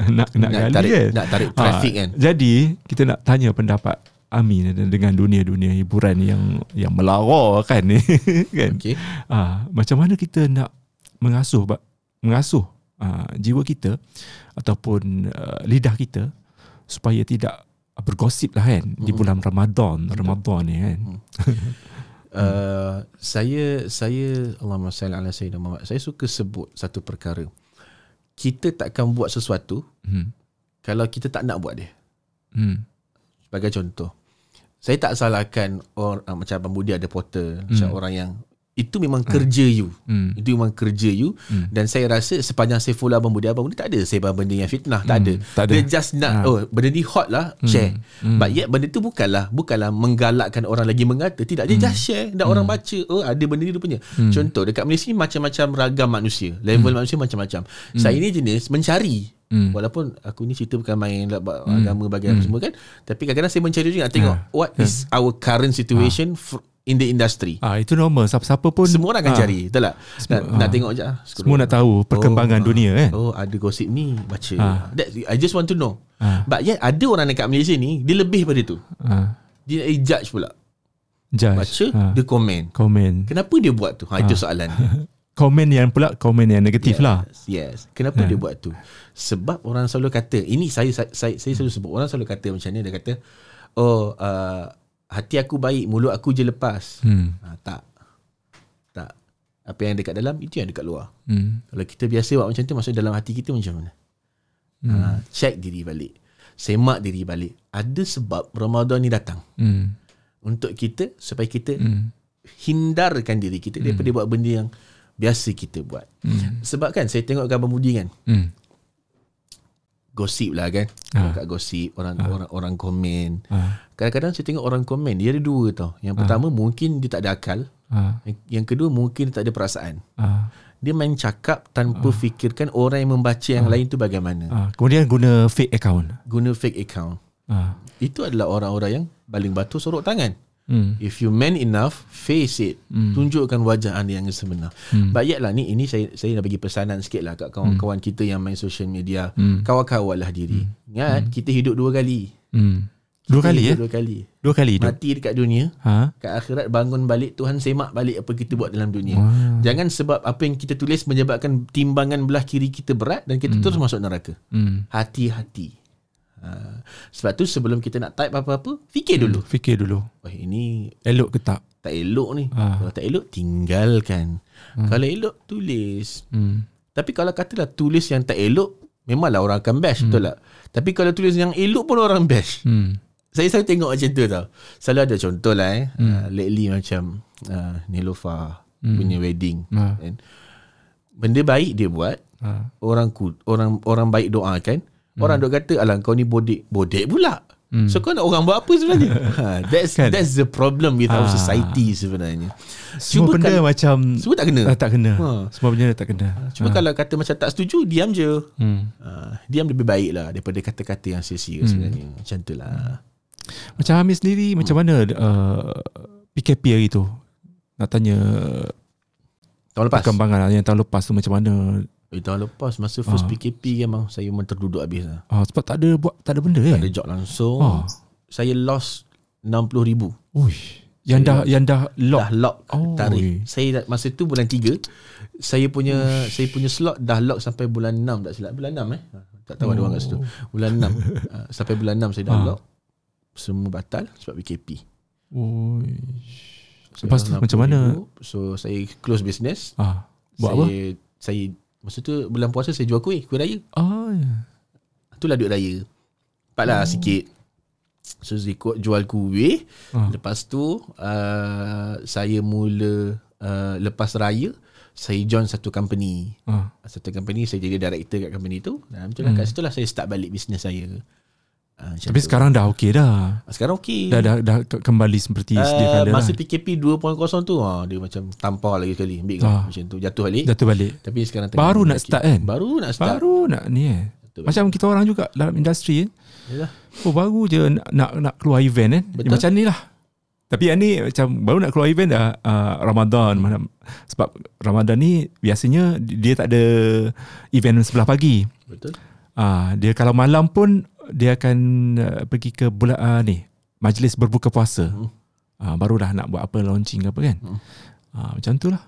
S1: nak nak,
S2: Nak
S1: gali
S2: tarik-
S1: kan
S2: nak tarik traffic kan.
S1: jadi kita nak tanya pendapat Amin dengan dunia-dunia hiburan yang yang melara kan ni kan?
S2: Okay
S1: Ah, macam mana kita nak mengasuh mengasuh ah, jiwa kita ataupun uh, lidah kita supaya tidak bergosip lah kan di bulan Ramadan Ramadan ni kan?
S2: Uh, saya saya Allahumma salli ala sayyidina Muhammad. Saya suka sebut satu perkara. Kita takkan buat sesuatu
S1: hmm.
S2: kalau kita tak nak buat dia.
S1: Hmm.
S2: Sebagai contoh. Saya tak salahkan or, uh, macam Abang Budi ada portal, macam orang yang itu memang kerja you.
S1: Hmm.
S2: Itu memang kerja you
S1: Hmm.
S2: dan saya rasa sepanjang saya follow Abang Budi Abang Budi tak ada sebar benda yang fitnah, tak
S1: Hmm,
S2: ada.
S1: tak ada.
S2: Dia just nak
S1: Ha.
S2: oh benda ni hot lah, share.
S1: Hmm.
S2: But yet benda tu bukanlah bukanlah menggalakkan orang lagi mengata, tidak dia just share dan orang baca, oh ada benda ni rupanya. Contoh dekat Malaysia ni macam-macam ragam manusia, level manusia macam-macam. Saya ni jenis mencari
S1: Hmm.
S2: Walaupun aku ni cerita bukan main lah, agama bagi apa semua kan Tapi kadang-kadang saya mencari juga nak tengok
S1: Ah.
S2: What is our current situation fr- in the industry
S1: Ah itu normal siapa-siapa pun
S2: Semua orang akan
S1: ah,
S2: cari Betul tak? Nak, nak tengok je ah, scroll.
S1: Semua nak tahu perkembangan
S2: Oh,
S1: dunia kan.
S2: Oh ada gosip ni Baca
S1: Ah.
S2: That, I just want to know
S1: Ah.
S2: But yet ada orang dekat Malaysia ni Dia lebih pada tu
S1: Ah,
S2: Dia nak judge pula
S1: judge.
S2: Baca
S1: Ah,
S2: Dia komen
S1: komen.
S2: Kenapa dia buat tu? Ha, itu soalan
S1: Komen yang pula komen yang negatif lah.
S2: Yes, yes. Kenapa dia buat tu? Sebab orang selalu kata, ini saya saya saya, saya selalu sebut orang selalu kata macam ni dia kata, "Oh, uh, hati aku baik, mulut aku je lepas."
S1: Hmm.
S2: Ha, tak. Tak. Apa yang dekat dalam itu yang dekat luar.
S1: Hmm.
S2: Kalau kita biasa buat macam tu maksud dalam hati kita macam mana? Ha, check diri balik. Semak diri balik. Ada sebab Ramadan ni datang
S1: Hmm.
S2: untuk kita supaya kita
S1: Hmm.
S2: hindarkan diri kita daripada buat benda yang biasa kita buat.
S1: Hmm.
S2: Sebab kan saya tengok gambar Mudi kan.
S1: Hmm.
S2: Gosip lah kan. Kat gosip orang orang orang komen.
S1: Ah.
S2: Kadang-kadang saya tengok orang komen dia ada dua tau. Yang pertama mungkin dia tak ada akal.
S1: Ah.
S2: Yang, kedua mungkin dia tak ada perasaan.
S1: Ah.
S2: Dia main cakap tanpa fikirkan orang yang membaca yang lain tu bagaimana.
S1: Ah. Kemudian guna fake account.
S2: Guna fake account.
S1: Ah.
S2: Itu adalah orang-orang yang baling batu sorok tangan.
S1: Hmm.
S2: If you man enough, face it. Tunjukkan wajah anda yang sebenar.
S1: Hmm.
S2: But yet lah ni ini saya saya nak bagi pesanan sikit lah kat kawan-kawan kita yang main social media.
S1: Hmm.
S2: Kawal-kawal lah diri. Ingat kita hidup dua kali.
S1: Hmm. Dua
S2: Kita
S1: kali ya?
S2: Dua kali.
S1: Dua kali hidup.
S2: Mati dekat dunia.
S1: Ha?
S2: Kat akhirat bangun balik Tuhan semak balik apa kita buat dalam dunia.
S1: Wah.
S2: Jangan sebab apa yang kita tulis menyebabkan timbangan belah kiri kita berat dan kita terus masuk neraka.
S1: Hmm.
S2: Hati-hati. Ha. Sebab tu sebelum kita nak type apa-apa, fikir dulu.
S1: Fikir dulu.
S2: Oh, ini
S1: Elok ke tak?
S2: tak elok ni.
S1: Ah.
S2: Kalau tak elok, tinggalkan. Kalau elok, tulis.
S1: Hmm.
S2: Tapi kalau katalah tulis yang tak elok, memanglah orang akan bash, betul tak? Tapi kalau tulis yang elok pun orang bash.
S1: Hmm.
S2: Saya selalu tengok macam tu tau. Selalu ada contoh lah eh. Uh, lately macam uh, Nilofa punya wedding.
S1: Ah.
S2: Kan? Benda baik dia buat,
S1: Ah.
S2: orang orang orang baik doakan. Orang duk kata alah kau ni bodek. Bodek pula. So kau nak orang buat apa sebenarnya? ha, that's
S1: Kan?
S2: that's the problem with our
S1: Ah.
S2: society sebenarnya.
S1: Semua benda
S2: kalau-
S1: macam
S2: Semua tak kena.
S1: ah, tak kena.
S2: Ha.
S1: Semua benda tak kena.
S2: Cuma kalau kata macam tak setuju, diam je.
S1: Hmm.
S2: Uh, diam lebih baik lah daripada kata-kata yang sia-sia sebenarnya. Macam tu lah.
S1: Macam Hamid sendiri macam mana uh, PKP hari tu? Nak tanya
S2: Tahun lepas.
S1: perkembangan yang tahun lepas tu macam mana?
S2: Eh, tahun lepas masa first
S1: Ah.
S2: PKP memang saya memang terduduk habis lah.
S1: Ah, sebab tak ada buat tak ada benda
S2: Tak
S1: kan?
S2: ada job langsung.
S1: Ah.
S2: Saya lost 60 ribu.
S1: Uish. Yang dah yang dah lock.
S2: Dah lock
S1: Oh,
S2: tarik.
S1: oi.
S2: Saya masa tu bulan 3 saya punya saya punya slot dah lock sampai bulan 6 tak silap. Bulan 6 eh. Tak tahu ada orang kat situ. Bulan 6. Ah, sampai bulan 6 saya dah
S1: Ah.
S2: lock. Semua batal sebab PKP.
S1: Uish.
S2: So,
S1: Lepas tu
S2: 60
S1: macam mana?
S2: ribu. So saya close business.
S1: Ah, buat
S2: saya,
S1: apa?
S2: Saya masa tu bulan puasa saya jual kuih, kuih raya.
S1: Ah, ya.
S2: Itulah duit raya. Dapatlah sikit. So saya jual kuih.
S1: Ah.
S2: Lepas tu uh, saya mula uh, lepas raya saya join satu company.
S1: Ah.
S2: Satu company saya jadi director kat company tu. Dan betul lah kat situ lah saya start balik bisnes saya. Uh, macam
S1: Tapi
S2: tu.
S1: sekarang dah okey dah.
S2: sekarang okey.
S1: Dah dah, dah ke- kembali seperti sedia
S2: Uh,
S1: kala
S2: masa
S1: lah.
S2: PKP 2.0 tu ha, dia macam tampar lagi sekali ambil
S1: Ah.
S2: macam tu jatuh balik
S1: Jatuh balik.
S2: tapi sekarang
S1: Baru nak start kan?
S2: baru nak start
S1: Baru nak ni eh.
S2: Betul.
S1: Macam kita orang juga dalam industri eh.
S2: Yalah.
S1: Oh baru je nak nak, nak keluar event kan.
S2: Betul.
S1: Macam ni lah. Tapi yang ni macam baru nak keluar event dah uh, Ramadan macam sebab Ramadan ni biasanya dia tak ada event sebelah pagi.
S2: betul
S1: Ah dia kalau malam pun dia akan uh, pergi ke bulan uh, ni majlis berbuka puasa.
S2: Hmm.
S1: Ah barulah nak buat apa launching ke apa kan.
S2: Hmm.
S1: Ah macam tu lah.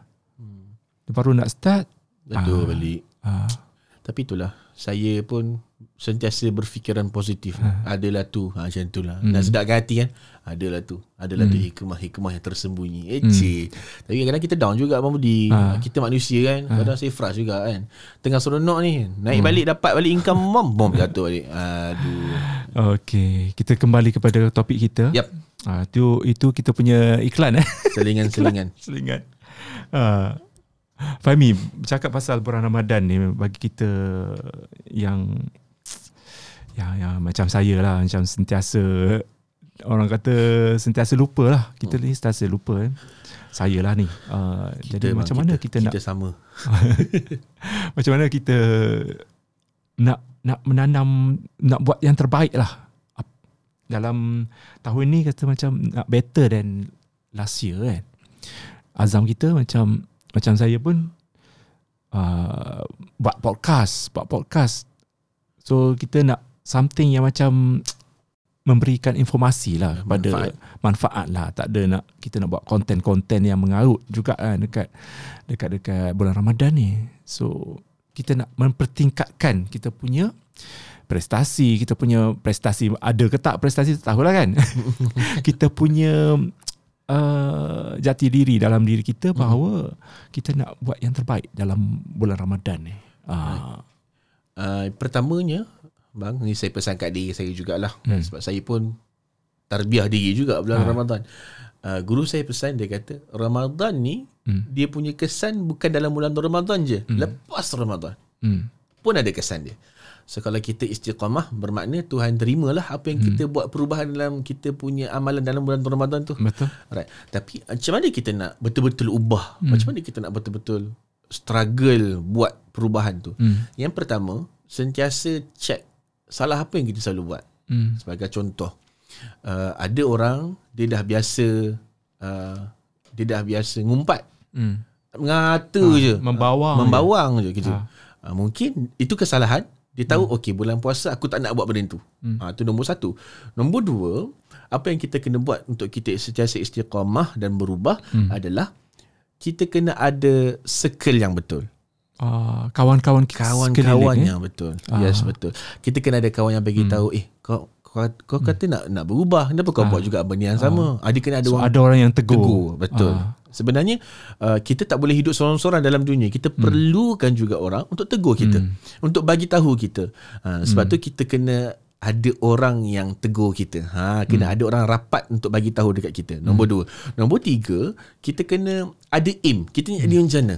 S1: Dia baru nak start
S2: betul
S1: Ah.
S2: balik
S1: ah
S2: Tapi itulah Saya pun Sentiasa berfikiran positif. Adalah tu. Ha, Macam tu lah. Nak sedapkan hati kan? Adalah tu. Adalah tu hikmah-hikmah yang tersembunyi. Eh cik. Tapi kadang-kadang kita down juga Abang Budi.
S1: Ha.
S2: Kita manusia kan Kadang saya frust juga kan. Tengah seronok ni. Naik balik dapat balik income Bom bom jatuh balik. Aduh.
S1: Okey, kita kembali kepada topik kita.
S2: Yap.
S1: Ah tu itu kita punya iklan eh.
S2: Selingan-selingan
S1: Selingan. Ah Fahmi, cakap pasal bulan Ramadan ni bagi kita yang yang, yang macam saya lah macam sentiasa orang kata sentiasa lupa lah. Kita ni sentiasa lupa kan saya lah ni. Uh, jadi
S2: memang
S1: macam mana kita, nak
S2: Kita sama.
S1: Macam mana kita nak nak menanam nak buat yang terbaik lah. Dalam tahun ni kata macam nak better than last year kan. Azam kita macam macam saya pun uh, buat podcast buat podcast. So kita nak something yang macam memberikan informasi lah kepada
S2: Manfaat.
S1: manfaat lah. Tak ada nak kita nak buat konten-konten yang mengarut juga kan dekat dekat dekat bulan Ramadan ni. So kita nak mempertingkatkan kita punya prestasi kita punya prestasi. Ada ke tak prestasi tak tahulah kan. Kita punya uh, jati diri dalam diri kita bahawa kita nak buat yang terbaik dalam bulan Ramadan ni. Uh,
S2: uh, Pertamanya Bang Ni saya pesan kat diri saya jugalah hmm. Sebab saya pun Tarbiah diri juga Bulan
S1: Ha.
S2: Ramadan uh, Guru saya pesan Dia kata Ramadan ni hmm. dia punya kesan bukan dalam bulan Ramadan je. Hmm. Lepas Ramadan. Hmm. Pun ada kesan dia. So kalau kita istiqamah bermakna Tuhan terimalah apa yang hmm. kita buat perubahan dalam kita punya amalan dalam bulan Ramadan tu.
S1: Betul.
S2: Right. Tapi macam mana kita nak betul-betul ubah? Hmm. Macam mana kita nak betul-betul struggle buat perubahan tu? Hmm. Yang pertama, sentiasa check salah apa yang kita selalu buat. Hmm. Sebagai contoh, uh, ada orang dia dah biasa uh, dia dah biasa ngumpat. Hmm. Ngata ha, je.
S1: Membawang.
S2: Membawang je, je gitu. Ha. Uh, mungkin itu kesalahan dia tahu hmm. okey bulan puasa aku tak nak buat benda tu. Hmm. Ha tu nombor satu. Nombor dua, apa yang kita kena buat untuk kita sentiasa istiqamah dan berubah hmm. adalah kita kena ada circle yang betul.
S1: Uh, kawan-kawan
S2: kawan-kawan yang betul. Uh. Yes betul. Kita kena ada kawan yang bagi hmm. tahu eh kau kau, kau hmm. kata nak nak berubah kenapa kau uh. buat juga benda yang sama? Uh. Ada kena ada
S1: so,
S2: orang
S1: ada orang yang tegur. tegur.
S2: Betul. Uh. Sebenarnya uh, kita tak boleh hidup seorang-seorang dalam dunia. Kita hmm. perlukan juga orang untuk tegur kita, hmm. untuk bagi tahu kita. Uh, sebab hmm. tu kita kena ada orang yang tegur kita. Ha, kena hmm. ada orang rapat untuk bagi tahu dekat kita. Nombor hmm. dua. Nombor tiga, kita kena ada aim. Kita ni hmm. ada rencana.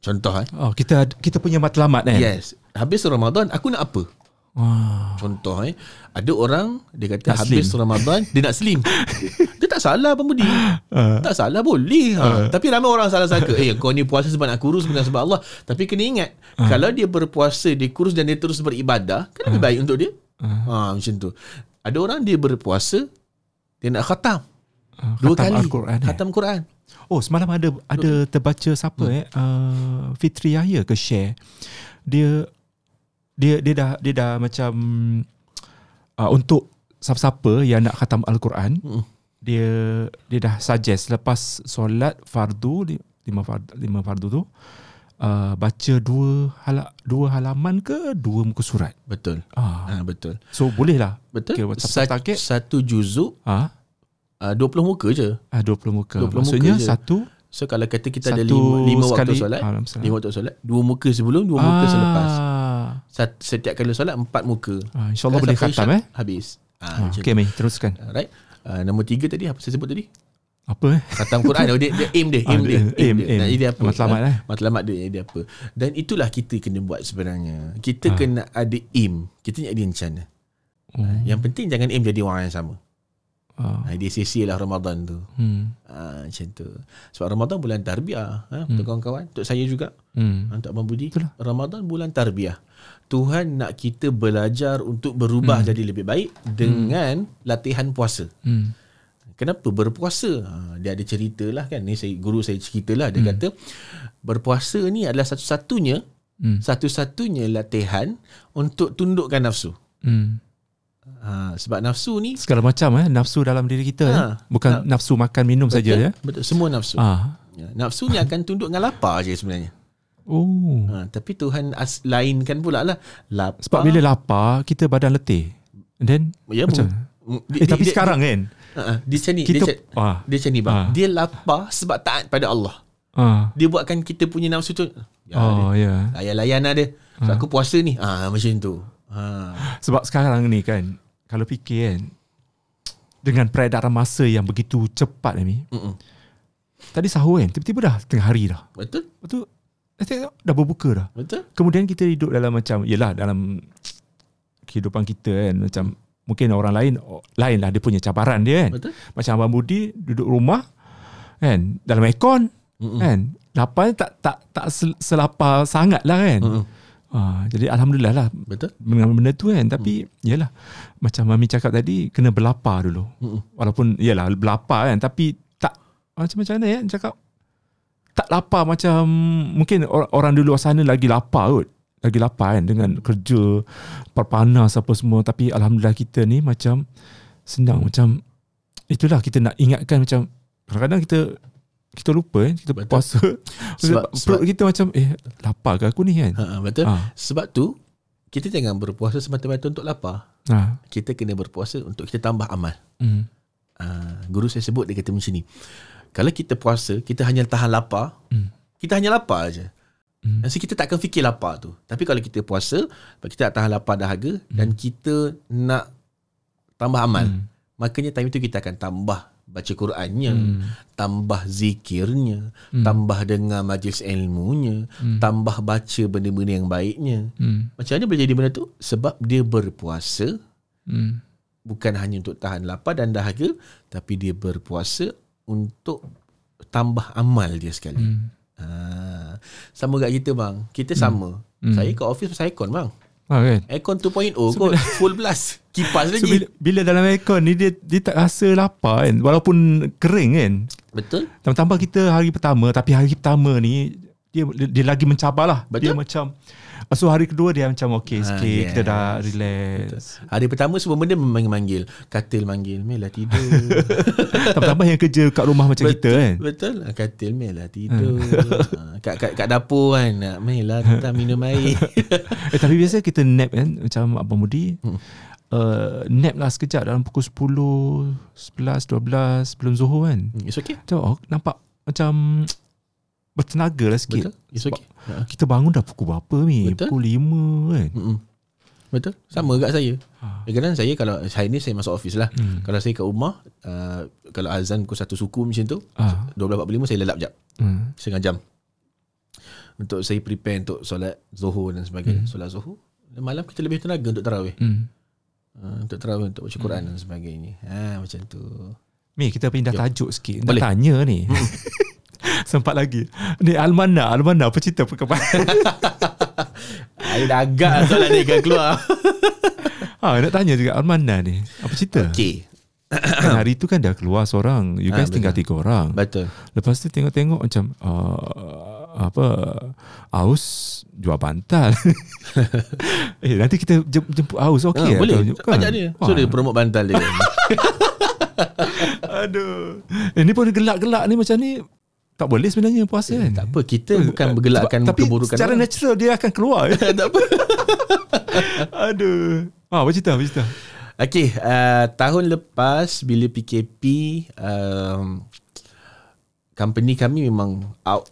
S2: Contoh eh.
S1: Oh, kita kita punya matlamat kan.
S2: Yes. Habis Ramadan aku nak apa? Wah. Contoh eh, ada orang dia kata nak habis slim. Ramadan dia nak slim. dia tak salah pemudi. Uh. Tak salah boleh. Ha. Uh. Tapi ramai orang salah sangka, eh kau ni puasa sebab nak kurus bukan sebab Allah. Tapi kena ingat, uh. kalau dia berpuasa, dia kurus dan dia terus beribadah, kan lebih uh. baik untuk dia. Uh. Ha macam tu. Ada orang dia berpuasa dia nak khatam. Uh, Dua khatam kali Al-Quran, eh? khatam eh? Quran.
S1: Oh, semalam ada ada terbaca siapa hmm. eh? Uh, Fitri Yahya ke share. Dia dia dia dah dia dah macam uh, untuk siapa-siapa yang nak khatam al-Quran hmm. dia dia dah suggest lepas solat fardu lima fardu lima fardu tu uh, baca dua hala, dua halaman ke dua muka surat?
S2: Betul.
S1: Ah.
S2: Ha, betul.
S1: So boleh lah
S2: betul Sa- satu juzuk ha uh, 20 muka je
S1: ah 20 muka 20 maksudnya muka satu
S2: So kalau kata kita ada lima, lima waktu solat, lima waktu solat, dua muka sebelum, dua muka ah. selepas setiap kali solat empat muka.
S1: Ah, InsyaAllah boleh khatam eh.
S2: Habis.
S1: Ah, okay, Mei, teruskan.
S2: Right. Uh, nombor tiga tadi, apa saya sebut tadi?
S1: Apa eh?
S2: Khatam Quran. dia, dia aim dia. Aim ah, dia. Aim,
S1: aim, dia.
S2: aim. dia apa?
S1: Matlamat eh.
S2: Matlamat dia, dia apa. Dan itulah kita kena buat sebenarnya. Kita ah. kena ada aim. Kita nak ada rencana. Hmm. Yang penting jangan aim jadi orang yang sama. Oh. Ha, dia sia lah Ramadan tu. Hmm. Ha, macam tu. Sebab Ramadan bulan tarbiyah. Ha, hmm. Untuk kawan-kawan. Untuk saya juga. Hmm. Untuk Abang Budi. Itulah. Ramadan bulan tarbiyah. Tuhan nak kita belajar untuk berubah hmm. jadi lebih baik dengan hmm. latihan puasa. Hmm. Kenapa berpuasa? Ha, dia ada cerita lah kan. Ni saya, guru saya cerita lah. Dia hmm. kata berpuasa ni adalah satu-satunya hmm. satu-satunya latihan untuk tundukkan nafsu. Hmm. Ha, sebab nafsu ni
S1: segala macam eh nafsu dalam diri kita ha, eh. bukan na- nafsu makan minum saja ya.
S2: Betul semua nafsu. Ha. Ya, nafsu ni akan tunduk dengan lapar je sebenarnya.
S1: Oh.
S2: Ha, tapi Tuhan as, lainkan pula lah lapar.
S1: Sebab bila lapar kita badan letih. And then ya, macam di, eh, di, tapi di, sekarang di, kan
S2: uh, dia macam ni kita, dia, ah, dia macam ni bang. Ah. Dia lapar sebab taat pada Allah. Ah. Dia buatkan kita punya nafsu tu.
S1: Ya, oh ya.
S2: Yeah. Layan-layan lah dia. So, ah. aku puasa ni. Ah macam tu.
S1: Ha. Sebab sekarang ni kan Kalau fikir kan Dengan peredaran masa yang begitu cepat ni Mm-mm. Tadi sahur kan Tiba-tiba dah tengah hari dah.
S2: Betul.
S1: Betul. Dah, dah berbuka dah.
S2: Betul.
S1: Kemudian kita hidup dalam macam Yelah dalam Kehidupan kita kan Macam Mungkin orang lain Lain lah dia punya cabaran dia kan. Betul. Macam Abang Budi Duduk rumah Kan Dalam aircon Mm-mm. Kan. Lapar tak tak tak selapar sangat lah kan. Mm-mm. Ha, jadi alhamdulillah lah.
S2: Betul.
S1: Dengan benda tu kan tapi hmm. yalah macam mami cakap tadi kena berlapar dulu. Hmm. walaupun yalah berlapar kan tapi tak macam macam mana ya cakap? Tak lapar macam mungkin orang, orang di luar sana lagi lapar kot. Lagi lapar kan dengan kerja perpanas apa semua. Tapi alhamdulillah kita ni macam senang macam itulah kita nak ingatkan macam kadang-kadang kita kita lupa eh kita betul. puasa sebab, sebab kita macam eh lapar ke aku ni kan
S2: ha, betul ha. sebab tu kita jangan berpuasa semata-mata untuk lapar ha. kita kena berpuasa untuk kita tambah amal hmm. ha, guru saya sebut dia kata macam ni kalau kita puasa kita hanya tahan lapar hmm. kita hanya lapar aja hmm. Nasi kita takkan fikir lapar tu tapi kalau kita puasa kita tak tahan lapar dahaga hmm. dan kita nak tambah amal hmm. makanya time itu kita akan tambah baca Qurannya, hmm. tambah zikirnya, hmm. tambah dengar majlis ilmunya, hmm. tambah baca benda-benda yang baiknya. Hmm. Macam mana boleh jadi benda tu? Sebab dia berpuasa. Hmm. Bukan hanya untuk tahan lapar dan dahaga, tapi dia berpuasa untuk tambah amal dia sekali. Hmm. Ha, sama kat kita bang. Kita hmm. sama. Hmm. Saya kat office pasal aircon bang. Ha, kan? Aircon 2.0 so, kot. Full blast. Kipas lagi. So,
S1: bila, bila dalam aircon ni dia, dia tak rasa lapar kan. Walaupun kering kan.
S2: Betul.
S1: Tambah-tambah kita hari pertama. Tapi hari pertama ni dia, dia, dia lagi mencabar lah. Betul. Dia macam So hari kedua dia macam okay sikit ha, yes. Kita dah relax Betul.
S2: Hari pertama semua benda memanggil-manggil Katil manggil Mel lah tidur
S1: Tambah-tambah yang kerja kat rumah macam
S2: betul,
S1: kita kan
S2: Betul Katil Mel lah tidur ha. kat, kat, kat dapur kan Mel lah kita minum air
S1: eh, Tapi biasa kita nap kan Macam Abang Mudi hmm. Uh, nap lah sekejap dalam pukul 10, 11, 12 sebelum Zuhur kan.
S2: Hmm, it's okay.
S1: Tengok, oh, nampak macam bertenaga lah sikit.
S2: Betul. It's okay.
S1: Ha. Kita bangun dah pukul berapa ni? Betul. Pukul 5 kan? Mm-mm.
S2: Betul. Sama kat saya. Ha. Kadang saya kalau hari ni saya masuk office lah. Hmm. Kalau saya kat rumah, uh, kalau azan pukul satu suku macam tu, ha. 12.45 saya lelap jap. Hmm. Setengah jam. Untuk saya prepare untuk solat zuhur dan sebagainya. Hmm. Solat zuhur. Malam kita lebih tenaga untuk tarawih. Hmm. Uh, untuk tarawih, untuk baca Quran hmm. dan sebagainya. Ha, macam tu.
S1: Mi, kita pindah Jom. tajuk sikit. Nak Boleh. tanya ni. Hmm. Sempat lagi. Ni Almana Almana apa cerita perkembangan
S2: Saya dah agak soalan ni kan keluar.
S1: Ha, Nak tanya juga Almana ni Apa cerita?
S2: Okay
S1: kan hari tu kan dah keluar seorang. You guys ha, tinggal tiga orang.
S2: Betul.
S1: Lepas tu tengok-tengok macam uh, Apa Aus Jual bantal. Eh nanti kita jemput Aus. Okay
S2: ha, Boleh. kan? Ajak dia. So dia promote bantal dia.
S1: Aduh. Ini eh, pun gelak-gelak ni macam ni tak boleh sebenarnya puasa kan?
S2: Tak apa, kita bukan bergelakkan
S1: Tapi
S2: keburukan.
S1: Tapi secara orang. natural dia akan keluar.
S2: tak apa.
S1: Aduh. Ah, apa cerita? Apa cerita?
S2: Okay, uh, tahun lepas bila PKP, um, company kami memang out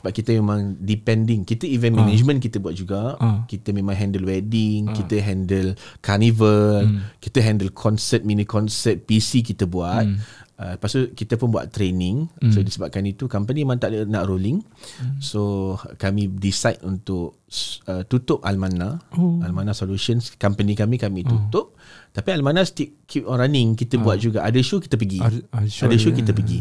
S2: sebab kita memang depending kita event ah. management kita buat juga uh. kita memang handle wedding uh. kita handle carnival hmm. kita handle concert mini concert PC kita buat hmm. Uh, lepas tu kita pun buat training mm. so disebabkan itu company memang tak nak rolling mm. so kami decide untuk uh, tutup Almana oh. Almana Solutions company kami kami tutup oh. Tapi Almana still keep on running Kita ha. buat juga Ada show kita pergi Ada, ada show kita pergi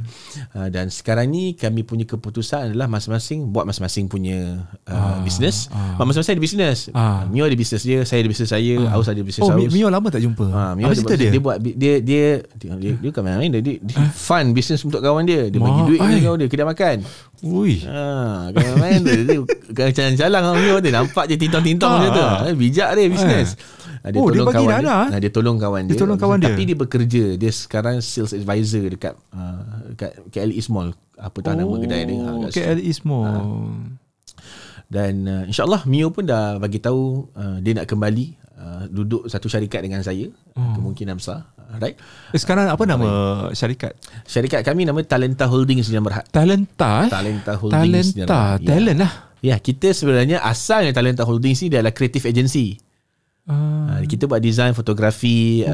S2: uh, Dan sekarang ni Kami punya keputusan adalah Masing-masing Buat masing-masing punya uh, ha. Business ha. Masing-masing ada business ha. Mio ada business dia Saya ada business saya ha. Aus ada business
S1: oh,
S2: Aus
S1: Mio lama tak jumpa
S2: ha. Mio Apa cerita dia? Dia buat Dia Dia Dia, dia, dia, dia kan main Dia, dia, dia eh? fun business untuk kawan dia Dia Ma. bagi duit kepada kawan dia Kedai makan
S1: Ui.
S2: Ha, kawan main dia, dia, dia Jalan-jalan dengan Mio dia Nampak je tintong-tintong ha. macam tu eh, Bijak dia business ha.
S1: Dia oh, tolong dia bagi kawan dana.
S2: Dia. dia tolong kawan dia.
S1: Dia tolong kawan
S2: dia.
S1: Tapi
S2: dia bekerja. Dia sekarang sales advisor dekat uh, dekat KLE Small. Apa tahu oh, nama kedai dia. Ha,
S1: KLE Small. Ha.
S2: Dan uh, insyaAllah Mio pun dah bagi tahu uh, dia nak kembali uh, duduk satu syarikat dengan saya. Oh. Kemungkinan besar. Right?
S1: Eh, sekarang apa nama syarikat?
S2: Syarikat kami nama Talenta Holdings Sdn Berhad.
S1: Talenta?
S2: Eh? Talenta Holdings
S1: Talenta. Talent lah.
S2: Ya, kita sebenarnya asalnya Talenta Holdings ni dia adalah creative agency. Uh, kita buat design fotografi oh.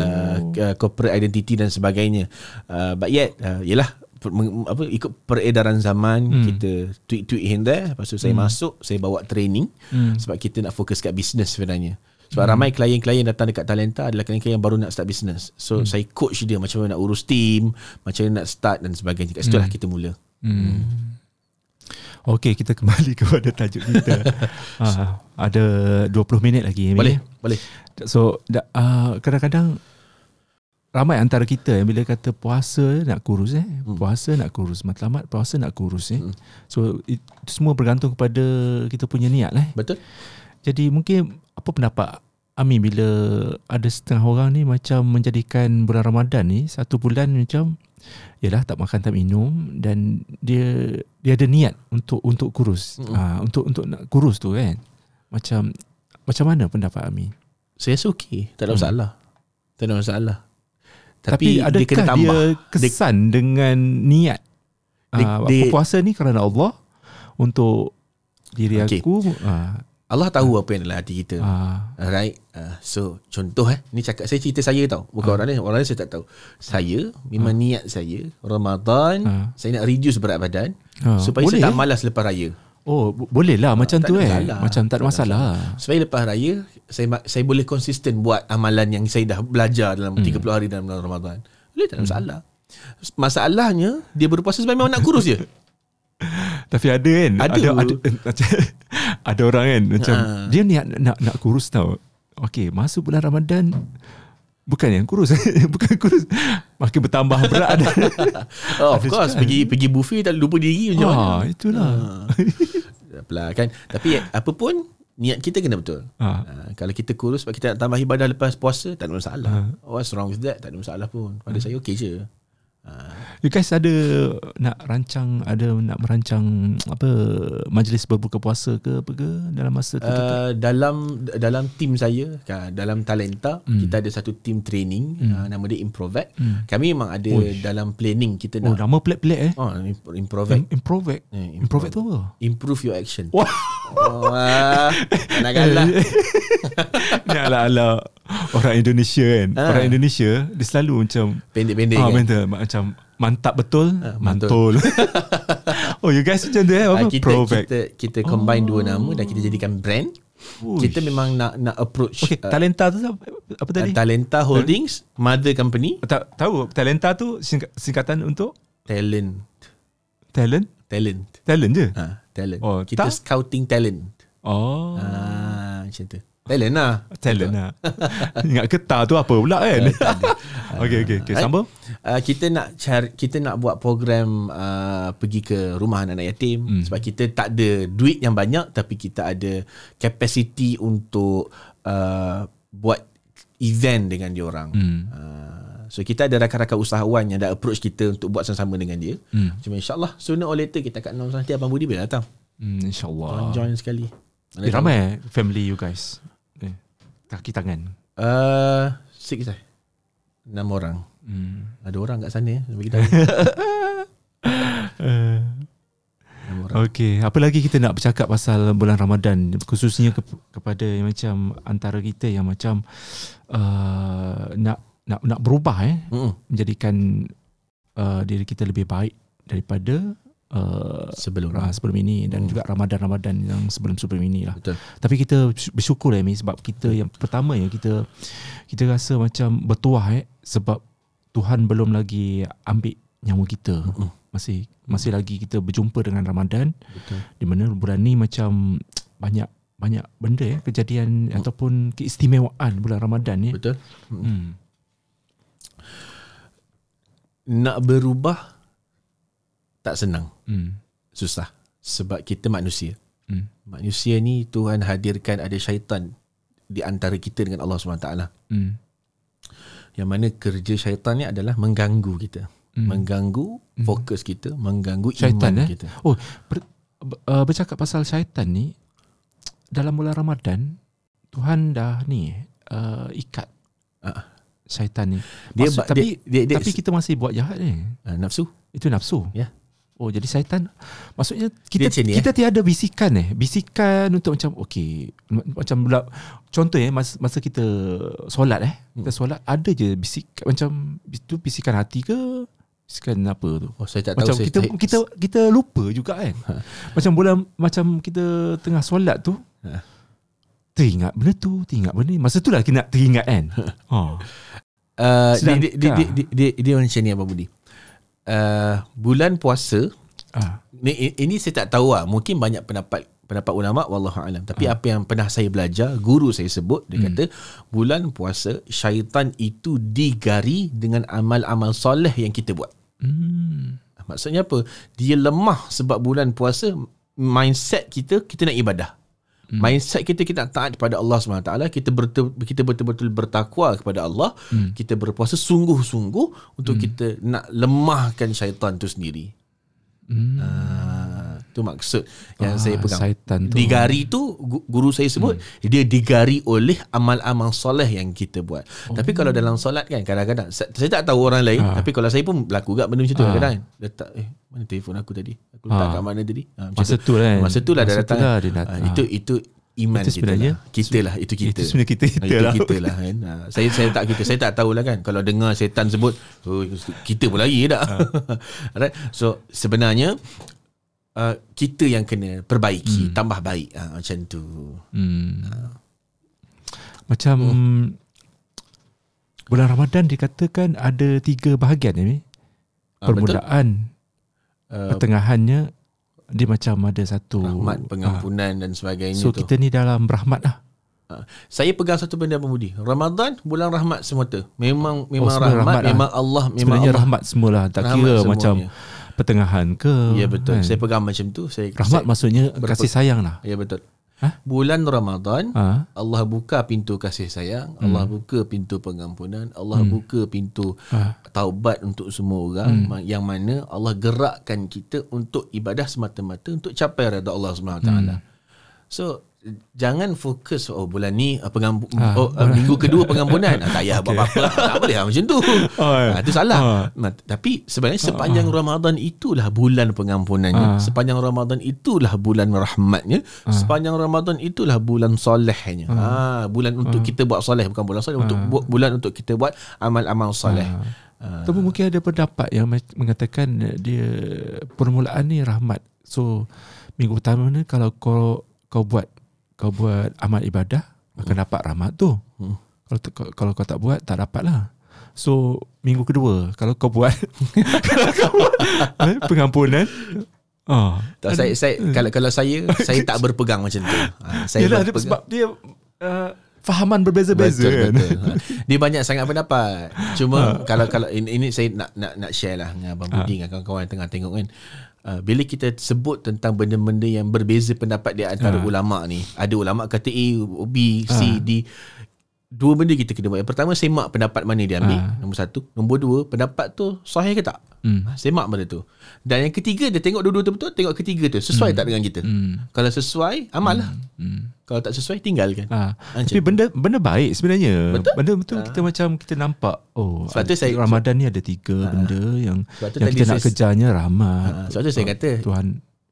S2: uh, corporate identity dan sebagainya uh, but yet uh, yalah apa ikut peredaran zaman hmm. kita tweet-tweet here and there lepas tu saya hmm. masuk saya bawa training hmm. sebab kita nak fokus kat bisnes sebenarnya sebab hmm. ramai klien-klien datang dekat talenta adalah klien-klien yang baru nak start bisnes so hmm. saya coach dia macam mana nak urus team macam mana nak start dan sebagainya kat situ lah hmm. kita mula hmm.
S1: Okey, kita kembali kepada tajuk kita. uh, ada 20 minit lagi.
S2: Boleh, ini. boleh.
S1: So, uh, kadang-kadang ramai antara kita yang bila kata puasa nak kurus eh. Hmm. Puasa nak kurus, matlamat puasa nak kurus eh. Hmm. So, itu semua bergantung kepada kita punya niat eh.
S2: Betul.
S1: Jadi, mungkin apa pendapat Amin bila ada setengah orang ni macam menjadikan bulan Ramadan ni satu bulan macam ialah tak makan tak minum dan dia dia ada niat untuk untuk kurus. Mm-hmm. Ha, untuk untuk nak kurus tu kan. Macam macam mana pendapat Ami?
S2: Saya rasa okey, tak ada hmm. masalah. Tak ada masalah.
S1: Tapi, Tapi adakah dia, kena tambah. dia kesan dia, dengan niat dia, uh, dia, puasa ni kerana Allah untuk diri okay. aku uh,
S2: Allah tahu apa yang dalam hati kita.
S1: Ah.
S2: Alright. Uh, so contoh eh, ni cakap saya cerita saya tau. Bukan orang lain, orang lain saya tak tahu. Saya memang niat saya Ramadan
S1: Ah.
S2: saya nak reduce berat badan
S1: Ah,
S2: supaya
S1: boleh,
S2: saya tak
S1: eh?
S2: malas lepas raya.
S1: Oh, bo- boleh lah macam
S2: tak
S1: tu eh.
S2: masalah.
S1: Macam tak ada masalah.
S2: Supaya lepas raya saya saya boleh konsisten buat amalan yang saya dah belajar dalam 30 hari dalam bulan Ramadan. Boleh tak ada masalah. Masalahnya dia berpuasa sebab memang nak kurus je.
S1: Tapi ada kan
S2: Ada.
S1: Ada ada, macam, ada orang kan Macam
S2: Ha.
S1: Dia niat nak, nak kurus tau Okay masuk bulan Ramadan Bukan yang kurus Bukan kurus Makin bertambah berat ada.
S2: Oh, of course pergi pergi buffet tak lupa diri macam mana.
S1: ah, Itulah
S2: Apalah kan. Tapi apa pun niat kita kena betul. Uh, kalau kita kurus sebab kita nak tambah ibadah lepas puasa tak ada masalah. What's wrong with that? Tak ada masalah pun. Pada saya okey je. Uh,
S1: You guys ada Nak rancang Ada nak merancang Apa Majlis berbuka puasa ke Apa ke Dalam masa tu
S2: uh, dalam dalam tim saya kan, dalam talenta
S1: Hmm.
S2: kita ada satu tim training uh, nama dia Improvac.
S1: Hmm.
S2: Kami memang ada dalam planning kita
S1: Oh
S2: nak
S1: nama pelik-pelik eh?
S2: Oh, Imp- Improvac
S1: Improvac
S2: Eh,
S1: Improvac tu apa?
S2: Improve your action.
S1: Wah.
S2: Oh, ah, nak galak.
S1: Ni ala-ala Orang Indonesia kan
S2: Ah.
S1: Orang Indonesia Dia selalu macam
S2: Pendek-pendek
S1: Ah,
S2: kan.
S1: mental macam mantap betul,
S2: Ah,
S1: mantul. oh, you guys macam tu eh?
S2: Ah,
S1: Apa?
S2: kita
S1: Provac.
S2: kita kita combine dua nama dan kita jadikan brand.
S1: Uish.
S2: Kita memang nak nak approach
S1: Okay,
S2: uh,
S1: talenta tu apa, apa tadi?
S2: Talenta Holdings, mother company,
S1: tak tahu talenta tu sing- singkatan untuk
S2: talent,
S1: talent,
S2: talent.
S1: talent je.
S2: Ha, talent.
S1: Oh,
S2: kita
S1: tak?
S2: scouting talent.
S1: Oh,
S2: Ah, macam tu. Talent lah.
S1: talent lah. Ingat ketar tu apa pula kan? okay, okay, okay. Sambung.
S2: Uh, kita nak cari, kita nak buat program uh, pergi ke rumah anak-anak yatim hmm. sebab kita tak ada duit yang banyak tapi kita ada capacity untuk uh, buat event dengan dia orang.
S1: Hmm.
S2: Uh, so kita ada rakan-rakan usahawan yang dah approach kita untuk buat sama-sama dengan dia.
S1: Hmm.
S2: Cuma insyaAllah sooner or later kita kat announce nanti Abang Budi boleh datang.
S1: Hmm, InsyaAllah.
S2: Join, join sekali.
S1: Eh, ramai eh, family you guys. Eh, kaki tangan.
S2: Uh, six eh. Enam orang.
S1: Hmm.
S2: Ada orang kat sana bagi tahu.
S1: Uh. Okey, apa lagi kita nak bercakap pasal bulan Ramadan khususnya ke, kepada yang macam antara kita yang macam uh, nak nak nak berubah eh
S2: Mm-mm.
S1: menjadikan uh, diri kita lebih baik daripada uh,
S2: Sebelum
S1: uh, sebelum ini dan juga Ramadan-Ramadan yang sebelum-sebelum ini lah.
S2: Betul.
S1: Tapi kita bersyukur lah Amy sebab kita yang pertama ya kita kita rasa macam bertuah eh sebab Tuhan belum lagi ambil nyawa kita.
S2: Mm-mm.
S1: Masih masih lagi kita berjumpa dengan Ramadan
S2: Betul.
S1: di mana bulan ni macam banyak banyak benda ya kejadian ataupun keistimewaan bulan Ramadan ni.
S2: Betul.
S1: Hmm.
S2: Nak berubah tak senang.
S1: Hmm.
S2: Susah. Sebab kita manusia.
S1: Hmm.
S2: Manusia ni Tuhan hadirkan ada syaitan di antara kita dengan Allah SWT.
S1: Hmm.
S2: Yang mana kerja syaitan ni adalah mengganggu kita.
S1: Hmm.
S2: Mengganggu fokus kita, mengganggu
S1: Syaitan
S2: iman
S1: eh.
S2: kita.
S1: Oh, ber, uh, bercakap pasal syaitan ni dalam bulan Ramadan Tuhan dah ni uh, ikat
S2: Ah.
S1: syaitan ni.
S2: Dia
S1: Maksud,
S2: ba-
S1: tapi
S2: dia- dia- dia-
S1: tapi kita masih buat jahat ni.
S2: Ah, nafsu.
S1: Itu nafsu.
S2: Ya.
S1: Oh jadi syaitan maksudnya kita
S2: Dia ni,
S1: kita tiada bisikan eh bisikan untuk macam okey macam pula contoh eh masa, masa kita solat eh kita
S2: Hmm.
S1: solat ada je bisik macam itu bisikan hati ke bisikan apa tu
S2: Oh, saya tak tahu.
S1: macam
S2: saya,
S1: kita
S2: saya,
S1: kita kita lupa juga kan macam bulan macam kita tengah solat tu
S2: Ha.
S1: teringat benda tu teringat benda ni masa tu lah kita nak teringat kan oh.
S2: Uh, dia,
S1: Sedang-
S2: dia, dia, dia, dia, dia, dia macam ni Abang Budi. Uh, bulan puasa
S1: ah.
S2: ni, ini saya tak tahu lah. Mungkin banyak pendapat pendapat ulama wallahu alam. Tapi apa yang pernah saya belajar, guru saya sebut dia kata bulan puasa syaitan itu digari dengan amal-amal soleh yang kita buat.
S1: hmm.
S2: Maksudnya apa? Dia lemah sebab bulan puasa mindset kita kita nak ibadah. Hmm. Mindset kita kita nak taat kepada Allah SWT Kita betul, kita betul-betul bertakwa kepada Allah hmm. Kita berpuasa sungguh-sungguh Untuk hmm. kita nak lemahkan syaitan tu sendiri
S1: Hmm.
S2: Ah, tu maksud yang
S1: Ah,
S2: saya pegang.
S1: syaitan tu.
S2: Digari tu gu- guru saya sebut hmm. dia digari oleh amal-amal soleh yang kita buat. Oh. Tapi kalau dalam solat kan kadang-kadang saya, tak tahu orang lain
S1: Ah.
S2: tapi kalau saya pun berlaku juga benda macam tu
S1: Ah.
S2: kadang-kadang letak eh mana telefon aku tadi? Aku letak
S1: Ah.
S2: kat mana tadi? Ah, macam
S1: Masa tu lah kan.
S2: Masa tu lah
S1: Masa
S2: datang.
S1: lah dia datang.
S2: Ah, itu itu iman
S1: Itu
S2: kita
S1: sebenarnya
S2: lah. Kita lah Itu kita
S1: Itu sebenarnya kita, kita
S2: itu
S1: lah.
S2: kita lah kan. Ha, saya saya tak kita saya tak tahulah kan kalau dengar setan sebut oh, kita pun lagi tak.
S1: Ha.
S2: right? So sebenarnya uh, kita yang kena perbaiki, hmm. tambah baik ha, macam tu.
S1: Hmm. Macam bulan Ramadan dikatakan ada tiga bahagian ni.
S2: Ah, betul.
S1: Permulaan,
S2: Uh,
S1: pertengahannya dia macam ada satu
S2: rahmat, pengampunan dan sebagainya
S1: So
S2: tu.
S1: kita ni dalam rahmat lah.
S2: Ha, saya pegang satu benda pemudi. Ramadan bulan rahmat semata. Memang memang
S1: sebenarnya
S2: rahmat,
S1: rahmat lah.
S2: memang Allah memang
S1: Sebenarnya
S2: Allah.
S1: rahmat semualah. Tak
S2: Rahmat
S1: kira
S2: semuanya.
S1: macam pertengahan ke.
S2: Ya betul.
S1: kan.
S2: Saya pegang macam tu. Saya
S1: Rahmat
S2: saya,
S1: maksudnya
S2: berpe-
S1: kasih sayang lah.
S2: Ya betul.
S1: Hah?
S2: Bulan Ramadan
S1: Ha?
S2: Allah buka pintu kasih sayang, Allah buka pintu pengampunan, Allah buka pintu
S1: Ha.
S2: taubat untuk semua orang ma- yang mana Allah gerakkan kita untuk ibadah semata-mata untuk capai redha Allah Wa Taala. So jangan fokus oh bulan ni uh, pengampu
S1: Ah,
S2: oh uh, minggu kedua pengampunan ah, tak payah buat apa-apa. Tak boleh lah macam tu.
S1: Oh, ya.
S2: ah, itu salah.
S1: Ah.
S2: Ma- tapi sebenarnya sepanjang Ramadan itulah bulan pengampunannya.
S1: Ah.
S2: sepanjang Ramadan itulah bulan rahmatnya. Sepanjang Ramadan itulah bulan solehnya. Ah. bulan untuk kita buat soleh bukan bulan soleh. Untuk bu- bulan untuk kita buat amal-amal soleh. Ah.
S1: Tapi mungkin ada pendapat yang mengatakan dia permulaan ni rahmat. So minggu pertama ni kalau kau kau buat kau buat amal ibadah akan dapat rahmat tu.
S2: Hmm.
S1: Kalau kalau kau tak buat tak dapat lah. So minggu kedua kalau kau buat kalau kau buat eh, pengampunan Oh,
S2: tak, saya, saya kalau kalau saya saya tak berpegang macam tu ah, saya
S1: Yelah, dia,
S2: berpegang
S1: sebab dia uh, fahaman berbeza-beza
S2: Betul
S1: kan.
S2: betul. Ha. Dia banyak sangat pendapat. Cuma kalau kalau ini, ini saya nak nak nak share lah dengan abang Budi dengan kawan-kawan yang tengah tengok kan. Uh, bila kita sebut tentang benda-benda yang berbeza pendapat di antara ulama ni, ada ulama kata A, B, C, D. Dua benda kita kena buat. Yang pertama semak pendapat mana dia ambil. Nombor satu. Nombor dua, pendapat tu sahih ke tak?
S1: Hmm.
S2: Ha, Semak benda tu. Dan yang ketiga dia tengok dua-dua tu betul, tengok ketiga tu sesuai tak dengan kita.
S1: Hmm.
S2: Kalau sesuai, amal lah.
S1: Hmm.
S2: Kalau tak sesuai, tinggalkan.
S1: Ha.
S2: Macam
S1: Tapi benda benda baik sebenarnya.
S2: Betul.
S1: Benda betul kita macam kita nampak oh
S2: Sebab tu saya-
S1: Ramadan ni ada tiga benda yang yang kita nak
S2: saya-
S1: kejarnya rahmat.
S2: Ha, sebab tu saya kata
S1: Tuhan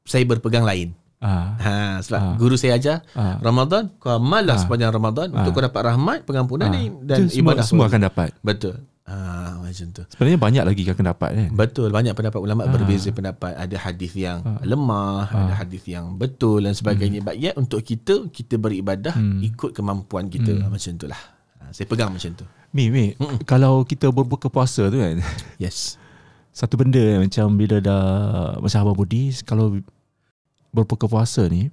S2: saya berpegang lain.
S1: Ah
S2: Ha, sebab
S1: Ah.
S2: guru saya ajar
S1: Ah.
S2: Ramadan kau amal lah sepanjang Ramadan untuk kau dapat rahmat, pengampunan
S1: ah.
S2: ni dan
S1: Itu semua,
S2: ibadah
S1: semua akan dapat.
S2: Betul. Ha, macam tu.
S1: Sebenarnya banyak lagi akan dapat kan.
S2: Betul banyak pendapat
S1: Ah.
S2: ulama berbeza pendapat ada hadis yang lemah ada hadis yang betul dan sebagainya
S1: Hmm.
S2: but yet untuk kita kita beribadah ikut kemampuan kita
S1: Hmm.
S2: macam itulah ha, saya pegang macam tu
S1: Mi, Mi, kalau kita berbuka puasa tu kan,
S2: yes
S1: satu benda macam bila dah macam Abang Budi, kalau berbuka puasa ni,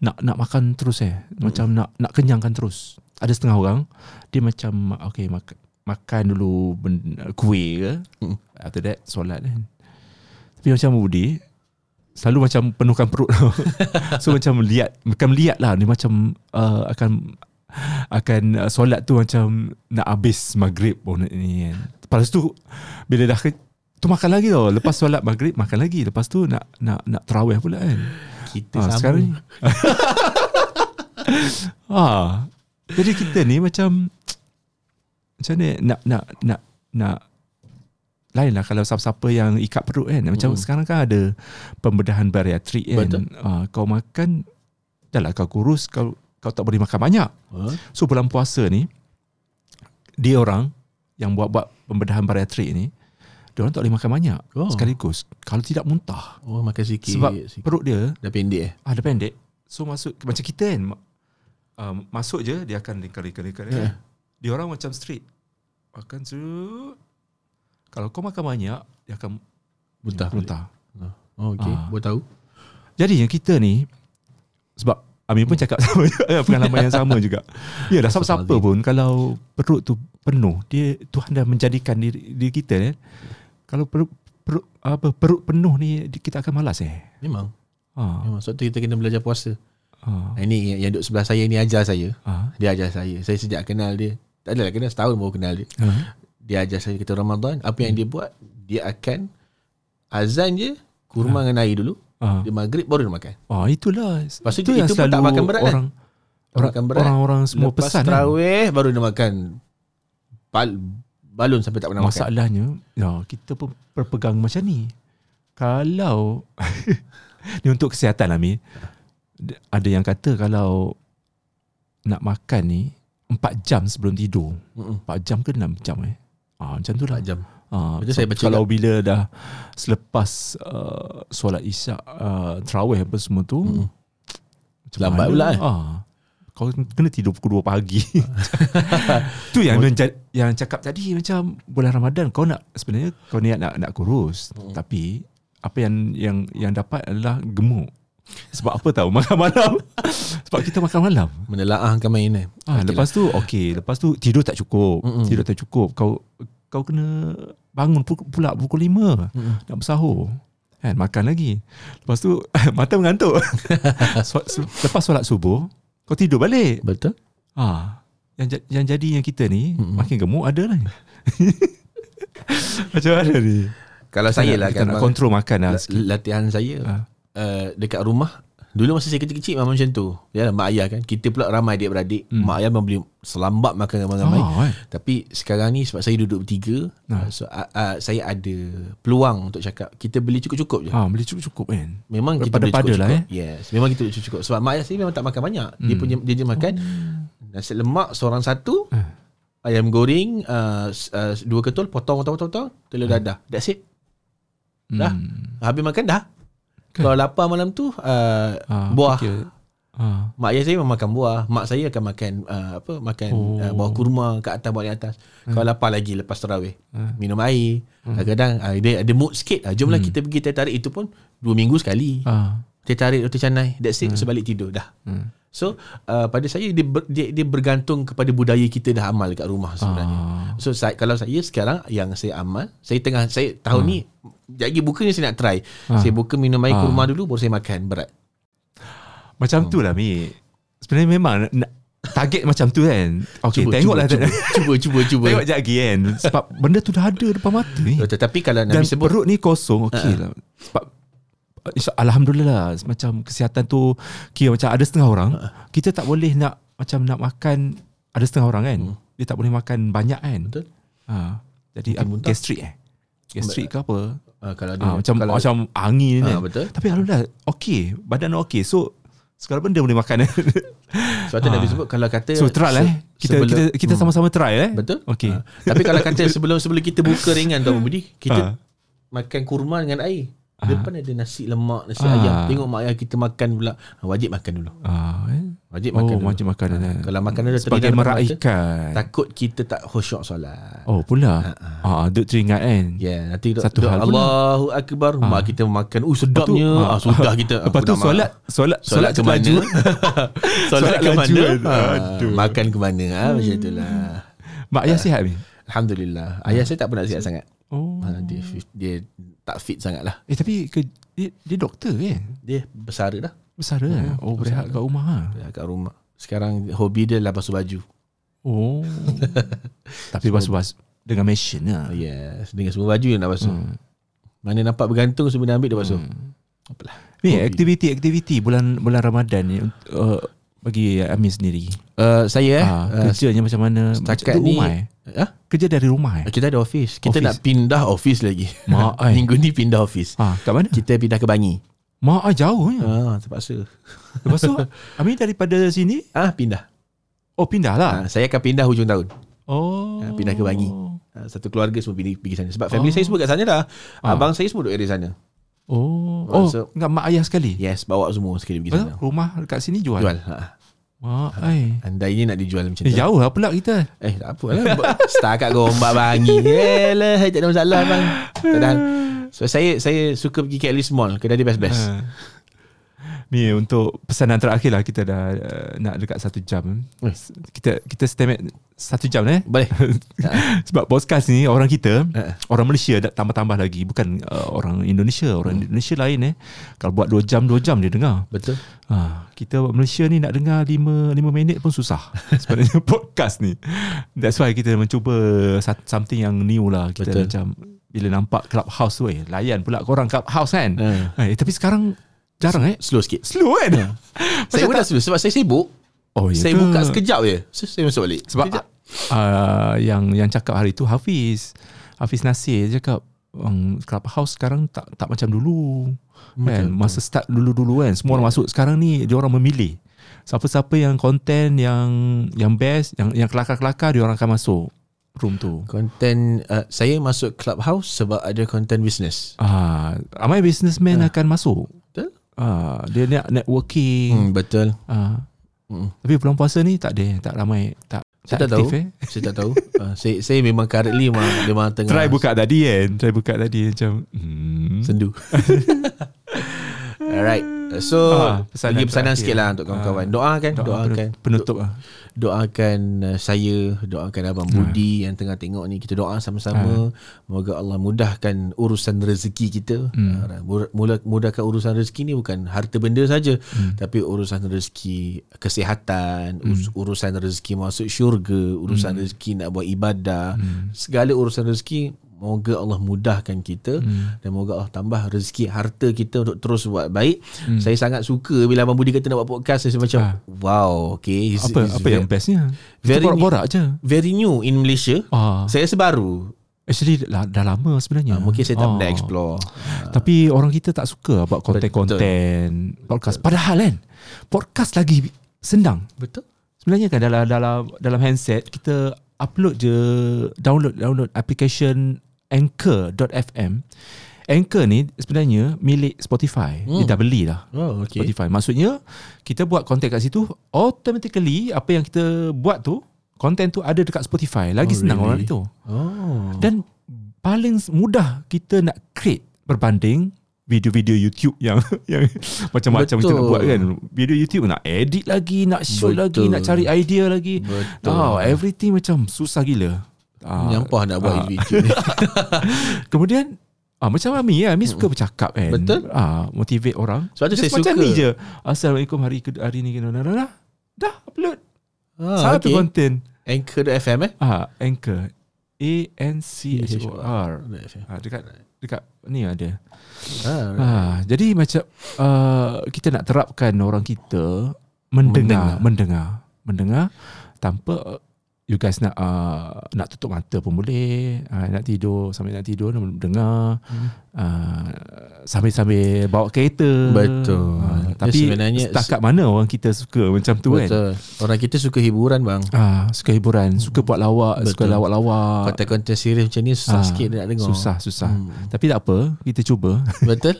S1: nak nak makan terus eh. Macam nak nak kenyangkan terus. Ada setengah orang, dia macam, okay, makan, makan dulu ben, kuih ke.
S2: Mm.
S1: After that, solat kan. Tapi macam Budi, selalu macam penuhkan perut. so macam lihat, bukan lihat lah. Dia macam uh, akan akan uh, solat tu macam nak habis maghrib pun ni kan. Lepas tu bila dah tu makan lagi tau. Lepas solat maghrib makan lagi. Lepas tu nak nak nak tarawih pula kan.
S2: kita
S1: Ha,
S2: sama
S1: sekarang ha, jadi kita ni macam macam ni nak nak nak nak lain lah kalau siapa-siapa yang ikat perut kan. Macam
S2: Hmm.
S1: sekarang kan ada pembedahan bariatrik kan.
S2: Betul.
S1: Ha, kau makan dah lah kau kurus kau kau tak boleh makan banyak.
S2: Ha?
S1: So bulan puasa ni dia orang yang buat-buat pembedahan bariatrik ni dia orang tak boleh makan banyak
S2: Oh.
S1: sekaligus. Kalau tidak muntah.
S2: oh makan sikit
S1: Sebab
S2: sikit.
S1: perut dia
S2: dah pendek eh
S1: ada pendek. So masuk macam kita kan uh, masuk je dia akan lingkar-lingkar-lingkar.
S2: Yeah.
S1: Dia orang macam straight. Makan tu kalau kau makan banyak dia akan
S2: Muntah
S1: muntah.
S2: oh, okey
S1: Ah.
S2: buat tahu
S1: Jadi yang kita ni sebab Amin pun cakap sama juga eh, pengalaman yang sama juga. Yalah siapa-siapa pun kalau perut tu penuh, dia Tuhan dah menjadikan diri, diri kita kan. Kalau perut perut apa perut penuh ni kita akan malas eh.
S2: memang
S1: Ha.
S2: memang sebab tu kita kena belajar puasa
S1: Ha.
S2: Ini yang, yang duduk sebelah saya ni ajar saya.
S1: Ha.
S2: Dia ajar saya. Saya sejak kenal dia. Tak adalah kenal setahun baru kenal dia.
S1: Ha.
S2: Dia ajar saya kita Ramadan. Apa yang dia buat, dia akan azan je, kurma dengan air dulu.
S1: Ha.
S2: Dia maghrib baru dia makan.
S1: Oh itulah.
S2: Lepas tu
S1: itu
S2: dia-
S1: yang
S2: itu pun tak
S1: selalu
S2: makan berat kan?
S1: orang
S2: Tak
S1: orang,
S2: berat.
S1: orang-orang semua
S2: Lepas
S1: pesan kan.
S2: terawih baru dia makan bal, balon sampai tak pernah makan.
S1: Masalahnya, ya, kita pun berpegang macam ni. Kalau ni untuk kesihatan lah Mi. ada yang kata kalau nak makan ni 4 jam sebelum tidur.
S2: Mm-mm.
S1: 4 jam ke 6 jam eh? Ah macam tu lah.
S2: 4 jam.
S1: Ah,
S2: Betul
S1: so,
S2: saya baca
S1: kalau bila dah selepas uh, solat isyak uh, tarawih apa semua tu macam
S2: Lambat pula, eh?
S1: Ah. Kau kena tidur pukul 2 pagi. tu yang yang cakap tadi macam bulan Ramadan kau nak sebenarnya kau niat nak nak kurus
S2: Mm.
S1: tapi apa yang yang yang dapat adalah gemuk. Sebab apa tahu makan malam. Sebab kita makan malam.
S2: Menelaahkan main eh.
S1: Ah,
S2: Okey
S1: lepas tu okey, lepas tu tidur tak cukup.
S2: Mm-mm.
S1: Tidur tak cukup. Kau kau kena bangun pula pukul 5
S2: Mm-mm.
S1: nak bersahur. Kan makan lagi. Lepas tu mata mengantuk. Lepas solat subuh kau tidur balik.
S2: Betul.
S1: Ah, yang yang jadi yang kita ni
S2: Mm-mm.
S1: makin gemuk ada lah. Macam mana ni?
S2: Kalau saya lah
S1: kita
S2: kan
S1: nak
S2: bang,
S1: kontrol makan lah. sikit.
S2: latihan saya
S1: Ah.
S2: uh, dekat rumah Dulu masa saya kecil-kecil memang macam tu. Ya, mak ayah kan. Kita pula ramai adik-beradik.
S1: Hmm.
S2: Mak ayah memang beli selambat makan ramai-ramai.
S1: Ah, eh.
S2: Tapi sekarang ni sebab saya duduk bertiga,
S1: Ah.
S2: so uh, uh, saya ada peluang untuk cakap kita beli cukup-cukup je.
S1: Ah, beli cukup-cukup kan.
S2: Memang kita beli
S1: lah,
S2: cukup-cukup. Yes, memang kita beli cukup-cukup. Sebab mak ayah saya memang tak makan banyak. Dia
S1: Hmm.
S2: punya dia, dia makan nasi lemak seorang satu,
S1: Ah.
S2: ayam goreng uh, uh, dua ketul, potong potong potong, potong telur dadah. That's it. Dah.
S1: Hmm.
S2: Habis makan dah.
S1: Kan?
S2: Kalau lapar malam tu uh,
S1: Ah,
S2: buah.
S1: fikir- Ah.
S2: Mak ayah saya memang makan buah. Mak saya akan makan uh, apa? Makan
S1: Oh.
S2: uh, buah kurma kat atas buah di atas. Kalau lapar lagi lepas tarawih,
S1: Hmm.
S2: minum air. Kadang-kadang uh, dia ada mood sikit. Uh, jomlah kita pergi teh tarik itu pun dua minggu sekali.
S1: Ah.
S2: Teh tarik roti canai. That's it. Sebalik tidur dah.
S1: Hmm.
S2: So uh, pada saya dia, ber, dia dia bergantung kepada budaya kita dah amal dekat rumah sebenarnya.
S1: Ah.
S2: So saya, kalau saya sekarang yang saya amal, saya tengah saya tahun ni lagi buka ni saya nak try.
S1: Ah.
S2: Saya buka minum air
S1: Ah.
S2: kurma dulu baru saya makan berat.
S1: Macam tu lah Mi Sebenarnya memang nak, Target macam tu kan Okay
S2: Cuba,
S1: tengoklah
S2: cuba, cuba, cuba, cuba.
S1: Tengok sekejap lagi kan Sebab benda tu dah ada depan mata ni
S2: Betul, tapi kalau
S1: Dan
S2: Nabi sebut
S1: perut ni kosong Okay lah Sebab Alhamdulillah Macam kesihatan tu Kira macam ada setengah orang Kita tak boleh nak Macam nak makan Ada setengah orang kan Dia tak boleh makan banyak kan
S2: Betul.
S1: ha. Jadi
S2: Mungkin
S1: gastrik eh Gastrik ke apa
S2: uh, kalau ada
S1: ha, Macam
S2: kalau,
S1: macam angin
S2: Ah,
S1: kan
S2: betul.
S1: Tapi Alhamdulillah Okay Badan okey So Segala benda boleh makan
S2: Sebab tu
S1: Ah.
S2: Nabi sebut kalau kata
S1: So try lah eh Kita,
S2: sebelum-
S1: kita, kita
S2: Hmm.
S1: sama-sama try eh
S2: Betul?
S1: Okay
S2: Ah. Tapi kalau kata sebelum sebelum kita buka ringan Tuan Budi, kita
S1: Ah.
S2: makan kurma dengan air.
S1: Ah.
S2: Depan ada nasi lemak, nasi
S1: Ah.
S2: ayam. Tengok mak ayah kita makan pula. Ah, Wajib makan dulu.
S1: ah, eh?
S2: Wajib
S1: Oh
S2: makan dulu.
S1: wajib makan eh.
S2: Kalau makan dah
S1: Sebagai
S2: teringat depan mata,
S1: meraihkan
S2: Takut kita tak khusyuk solat.
S1: Oh pula ah, Duk teringat kan
S2: Ya, yeah, nanti duk,
S1: Satu
S2: duk
S1: hal pula.
S2: Allahu akbar, mak kita makan. Uh sedapnya. Ah, sudah kita.
S1: Lepas tu solat Solat
S2: Solat ke mana? solat ke mana?
S1: kan?
S2: Ah, makan ke mana? Ah, macam itulah.
S1: Mak ayah sihat ni
S2: Alhamdulillah. Ayah saya tak pernah sihat sangat.
S1: Oh
S2: Ah, dia dia tak fit sangat lah.
S1: Eh tapi ke, dia, dia doktor kan
S2: Dia besar dah
S1: Besar hmm, Oh berehat kat rumah ha?
S2: dah kat rumah. Sekarang hobi dia lah basuh baju.
S1: Oh Tapi basuh-basuh Dengan mesin lah
S2: Yes, dengan semua baju dia nak basuh.
S1: Hmm.
S2: Mana nampak bergantung semua dia ambil dia basuh. Apalah.
S1: Ni aktiviti-aktiviti bulan bulan Ramadan ni uh, bagi Amin sendiri.
S2: Uh, saya eh, uh,
S1: kerjanya macam mana?
S2: setakat
S1: macam
S2: ni-
S1: rumah eh?
S2: ah,
S1: Kerja dari rumah eh?
S2: kita ada office. Kita
S1: Office.
S2: nak pindah office lagi.
S1: Mak ai.
S2: Minggu ni pindah office.
S1: Ha, kat mana?
S2: Kita pindah ke Bangi.
S1: Mak ai jauh ya.
S2: Ah, terpaksa.
S1: Lepas tu Amin daripada sini
S2: Ah, pindah.
S1: oh pindah lah.
S2: Ah, saya akan pindah hujung tahun.
S1: Oh.
S2: Ah, pindah ke Bangi. Ah, satu keluarga semua pergi, pergi sana. Sebab family saya semua kat sana dah.
S1: Ah.
S2: Abang saya semua duduk area sana.
S1: Oh. Oh,
S2: So-
S1: enggak mak ayah sekali.
S2: Yes, bawa semua sekali pergi sana.
S1: rumah dekat sini jual.
S2: Jual. Ha.
S1: Mak ai.
S2: Andai ni nak dijual macam
S1: Eh,
S2: tu.
S1: jauh lah pula kita.
S2: Eh, tak apa lah. Setakat gombak bangi. Yelah, tak ada masalah bang. Tak ada hal. So, saya saya suka pergi KL Mall. Kedai dia best-best.
S1: Ha. Ni untuk pesanan terakhir lah kita dah uh, nak dekat satu jam.
S2: Eh.
S1: Kita kita stamp satu jam eh.
S2: Boleh.
S1: Sebab podcast ni orang kita
S2: Ha.
S1: orang Malaysia dah tambah-tambah lagi bukan uh, orang Indonesia orang Indonesia lain eh kalau buat 2 jam 2 jam dia dengar
S2: Betul.
S1: ha, kita Malaysia ni nak dengar 5 5 minit pun susah sebenarnya podcast ni that's why kita mencuba something yang new lah kita
S2: Betul.
S1: macam bila nampak clubhouse tu eh layan pula korang clubhouse kan
S2: Ha.
S1: eh, tapi sekarang jarang eh
S2: Slow sikit.
S1: slow kan
S2: Saya
S1: Macam
S2: pun dah slow sebab saya sibuk.
S1: oh, ya
S2: saya
S1: ke?
S2: buka sekejap je. So, saya masuk balik.
S1: Sebab
S2: Sekejap.
S1: uh, yang yang cakap hari tu Hafiz Hafiz Nasir dia cakap um, Clubhouse sekarang tak tak macam dulu. Kan
S2: Betul,
S1: masa start dulu-dulu kan semua orang masuk sekarang ni dia orang memilih. Siapa-siapa yang konten yang yang best, yang yang kelakar-kelakar dia orang akan masuk room tu.
S2: Konten uh, saya masuk clubhouse sebab ada konten bisnes.
S1: Ah, ramai businessman akan masuk. Ah, dia nak networking.
S2: Hmm, betul.
S1: Ah.
S2: Hmm.
S1: Tapi bulan puasa ni tak ada, tak ramai, tak
S2: Saya tak
S1: aktif,
S2: tahu.
S1: Eh.
S2: Saya tak tahu. Uh, saya saya memang currently memang memang tengah
S1: Try buka tadi kan, try buka tadi macam hmm.
S2: sendu. Alright. So
S1: Ah, pesanan
S2: bagi pesanan
S1: terakhir.
S2: sikit lah untuk kawan-kawan. Doakan,
S1: Doa
S2: doakan.
S1: penutup ah.
S2: doakan uh, saya, doakan abang Budi yang tengah tengok ni. Kita doa sama-sama. Moga Allah mudahkan urusan rezeki kita. Uh, mula- mudahkan urusan rezeki ni bukan harta benda saja, tapi urusan rezeki kesihatan, us- urusan rezeki masuk syurga, urusan rezeki nak buat ibadah, segala urusan rezeki Moga Allah mudahkan kita hmm. dan moga Allah tambah rezeki harta kita untuk terus buat baik. Hmm. Saya sangat suka bila Abang Budi kata nak buat podcast saya macam
S1: Ah.
S2: wow, okay. It's-
S1: Apa
S2: it's
S1: apa yang bestnya?
S2: very
S1: Kita borak-borak je.
S2: very new in Malaysia.
S1: Ah,
S2: Saya rasa baru.
S1: actually dah, dah lama sebenarnya.
S2: Ah, mungkin saya tak
S1: Ah.
S2: pernah explore.
S1: Tapi orang kita tak suka buat konten-konten podcast. Padahal kan podcast lagi senang.
S2: Betul?
S1: Sebenarnya kan dalam dalam dalam handset kita upload je download download application anchor.fm. Anchor ni sebenarnya milik Spotify. Hmm. Dia dah beli dah.
S2: Oh, okay.
S1: Spotify. Maksudnya kita buat konten kat situ automatically apa yang kita buat tu konten tu ada dekat Spotify. Lagi
S2: Oh,
S1: senang
S2: really?
S1: orang itu.
S2: Oh.
S1: Dan paling mudah kita nak create berbanding video-video YouTube yang yang macam-macam kita nak buat kan. Video YouTube nak edit lagi, nak shoot
S2: Betul.
S1: lagi, nak cari idea lagi.
S2: Betul.
S1: Oh, everything macam susah gila. Ah,
S2: Nyampah nak buat
S1: ah.
S2: video ni.
S1: Kemudian ah macam Ami ya, Ami suka bercakap kan.
S2: Betul.
S1: Ah motivate orang.
S2: Sebab tu
S1: Just
S2: saya
S1: macam
S2: suka.
S1: ni je. Assalamualaikum hari hari ni kena dah, dah, dah, dah upload
S2: ah,
S1: satu
S2: okay.
S1: konten.
S2: Anchor.fm eh?
S1: Ah Anchor. A N C H O R.
S2: FM.
S1: Ah dekat dekat ni ada.
S2: Ah,
S1: Ah jadi macam uh, kita nak terapkan orang kita mendengar, mendengar, mendengar tanpa uh, you guys nak uh, nak tutup mata pun boleh, uh, nak tidur sambil nak tidur nak dengar.
S2: Hmm.
S1: Uh, sambil-sambil bawa kereta.
S2: Betul.
S1: Ah,
S2: Dia
S1: tapi
S2: sebenarnya-
S1: setakat mana orang kita suka macam tu kan?
S2: Betul. Orang kita suka hiburan bang.
S1: Ah, suka hiburan, suka buat lawak, suka
S2: Betul.
S1: lawak-lawak.
S2: Konten-konten serius macam ni susah
S1: Ah,
S2: sikit nak dengar.
S1: Susah, susah.
S2: Hmm.
S1: Tapi tak apa, kita cuba.
S2: Betul?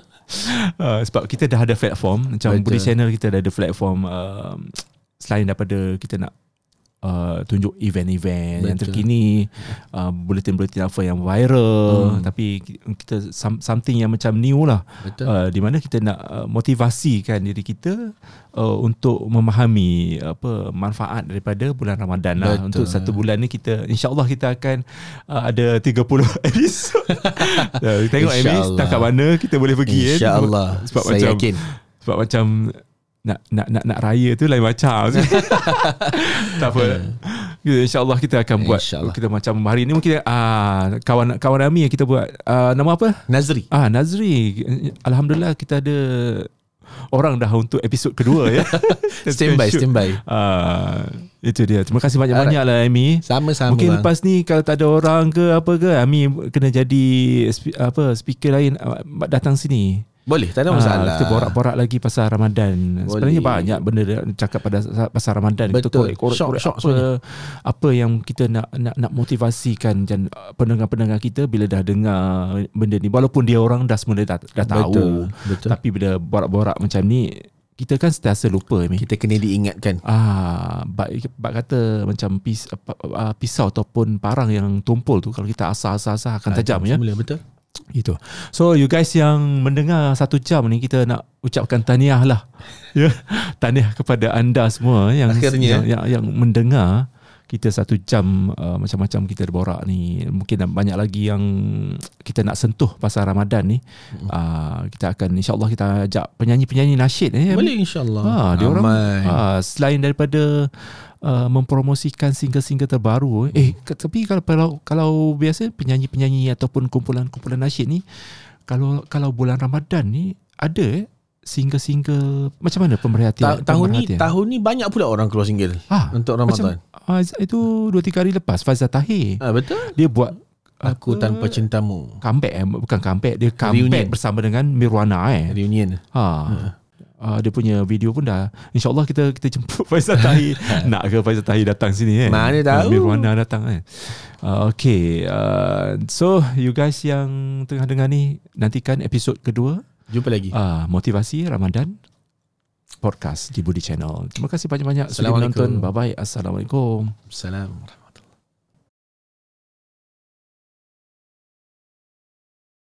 S1: uh, sebab kita dah ada platform macam
S2: Betul.
S1: Budi Channel kita dah ada platform uh, selain daripada kita nak uh, tunjuk event-event yang
S2: Betul.
S1: terkini uh, bulletin-bulletin apa yang viral
S2: Hmm.
S1: tapi ki- kita some, something yang macam new lah
S2: Betul.
S1: uh, di mana kita nak uh, motivasikan diri kita uh, untuk memahami apa manfaat daripada bulan Ramadan lah
S2: Betul.
S1: untuk satu bulan ni kita insyaallah kita akan uh, ada 30 episod uh, tengok Amy setakat mana kita boleh pergi kan
S2: InsyaAllah.
S1: sebab
S2: Saya
S1: macam
S2: yakin.
S1: sebab macam nak nak nak nak raya tu lain macam tak apa kita insyaallah kita akan buat
S2: InsyaAllah.
S1: kita macam hari ni mungkin ah kawan kawan kami yang kita buat ah, nama apa
S2: Nazri.
S1: ah Nazri alhamdulillah kita ada orang dah untuk episod kedua ya
S2: Standby, standby.
S1: ah itu dia terima kasih banyak-banyak lah Amy
S2: Sama-sama
S1: Mungkin
S2: bang.
S1: lepas ni kalau tak ada orang ke apa ke Ami kena jadi apa speaker lain ah, datang sini.
S2: Boleh, tak ada
S1: Ah,
S2: masalah.
S1: kita borak-borak lagi pasal Ramadan. Sebenarnya
S2: Boleh.
S1: banyak benda cakap pada pasal Ramadan. Kita
S2: Betul.
S1: korek-korek
S2: Syok,
S1: korek
S2: syok
S1: apa
S2: sebenarnya.
S1: apa yang kita nak nak nak motivasikan dan pendengar-pendengar kita bila dah dengar benda ni walaupun dia orang dah semula dah, dah tahu.
S2: Betul, betul.
S1: Tapi bila borak-borak macam ni kita kan sentiasa lupa ni.
S2: Kita kena diingatkan.
S1: Ah, bak, bak kata macam pis, uh, pisau ataupun parang yang tumpul tu kalau kita asah-asah-asah akan tajam ya.
S2: Semula, betul.
S1: Itu. So you guys yang mendengar satu jam ni kita nak ucapkan tahniah lah. Ya. tahniah kepada anda semua yang
S2: Akhirnya.
S1: yang, yang, yang mendengar kita satu jam uh, macam-macam kita borak ni. Mungkin banyak lagi yang kita nak sentuh pasal Ramadan ni.
S2: Hmm.
S1: Uh, kita akan insya-Allah kita ajak penyanyi-penyanyi nasyid eh.
S2: Boleh insyaAllah.
S1: Ha, dia orang ha, selain daripada uh, mempromosikan single-single terbaru eh ke- tapi kalau kalau, kalau biasa penyanyi-penyanyi ataupun kumpulan-kumpulan nasyid ni kalau kalau bulan Ramadan ni ada eh single-single macam mana pemerhatian
S2: Ta- tahun ni tahun ni banyak pula orang keluar single
S1: Ah,
S2: untuk Ramadan.
S1: Macam, itu 2 3 hari lepas Fazal Tahir
S2: Ah betul?
S1: dia buat
S2: Aku
S1: apa?
S2: tanpa cintamu.
S1: comeback eh bukan comeback dia comeback
S2: Reunion.
S1: bersama dengan Mirwana eh.
S2: Reunion.
S1: Ha. Uh, dia punya video pun dah InsyaAllah kita kita jemput Faizal Tahi Nak ke Faizal Tahi datang sini eh
S2: Mana tahu.
S1: uh, Mirwana datang eh uh, Okay uh, So you guys yang tengah dengar ni Nantikan episod kedua
S2: Jumpa lagi.
S1: uh, Motivasi Ramadan Podcast di Budi Channel Terima kasih banyak-banyak Sudah
S2: Assalamualaikum.
S1: menonton Bye-bye Assalamualaikum
S2: Salam.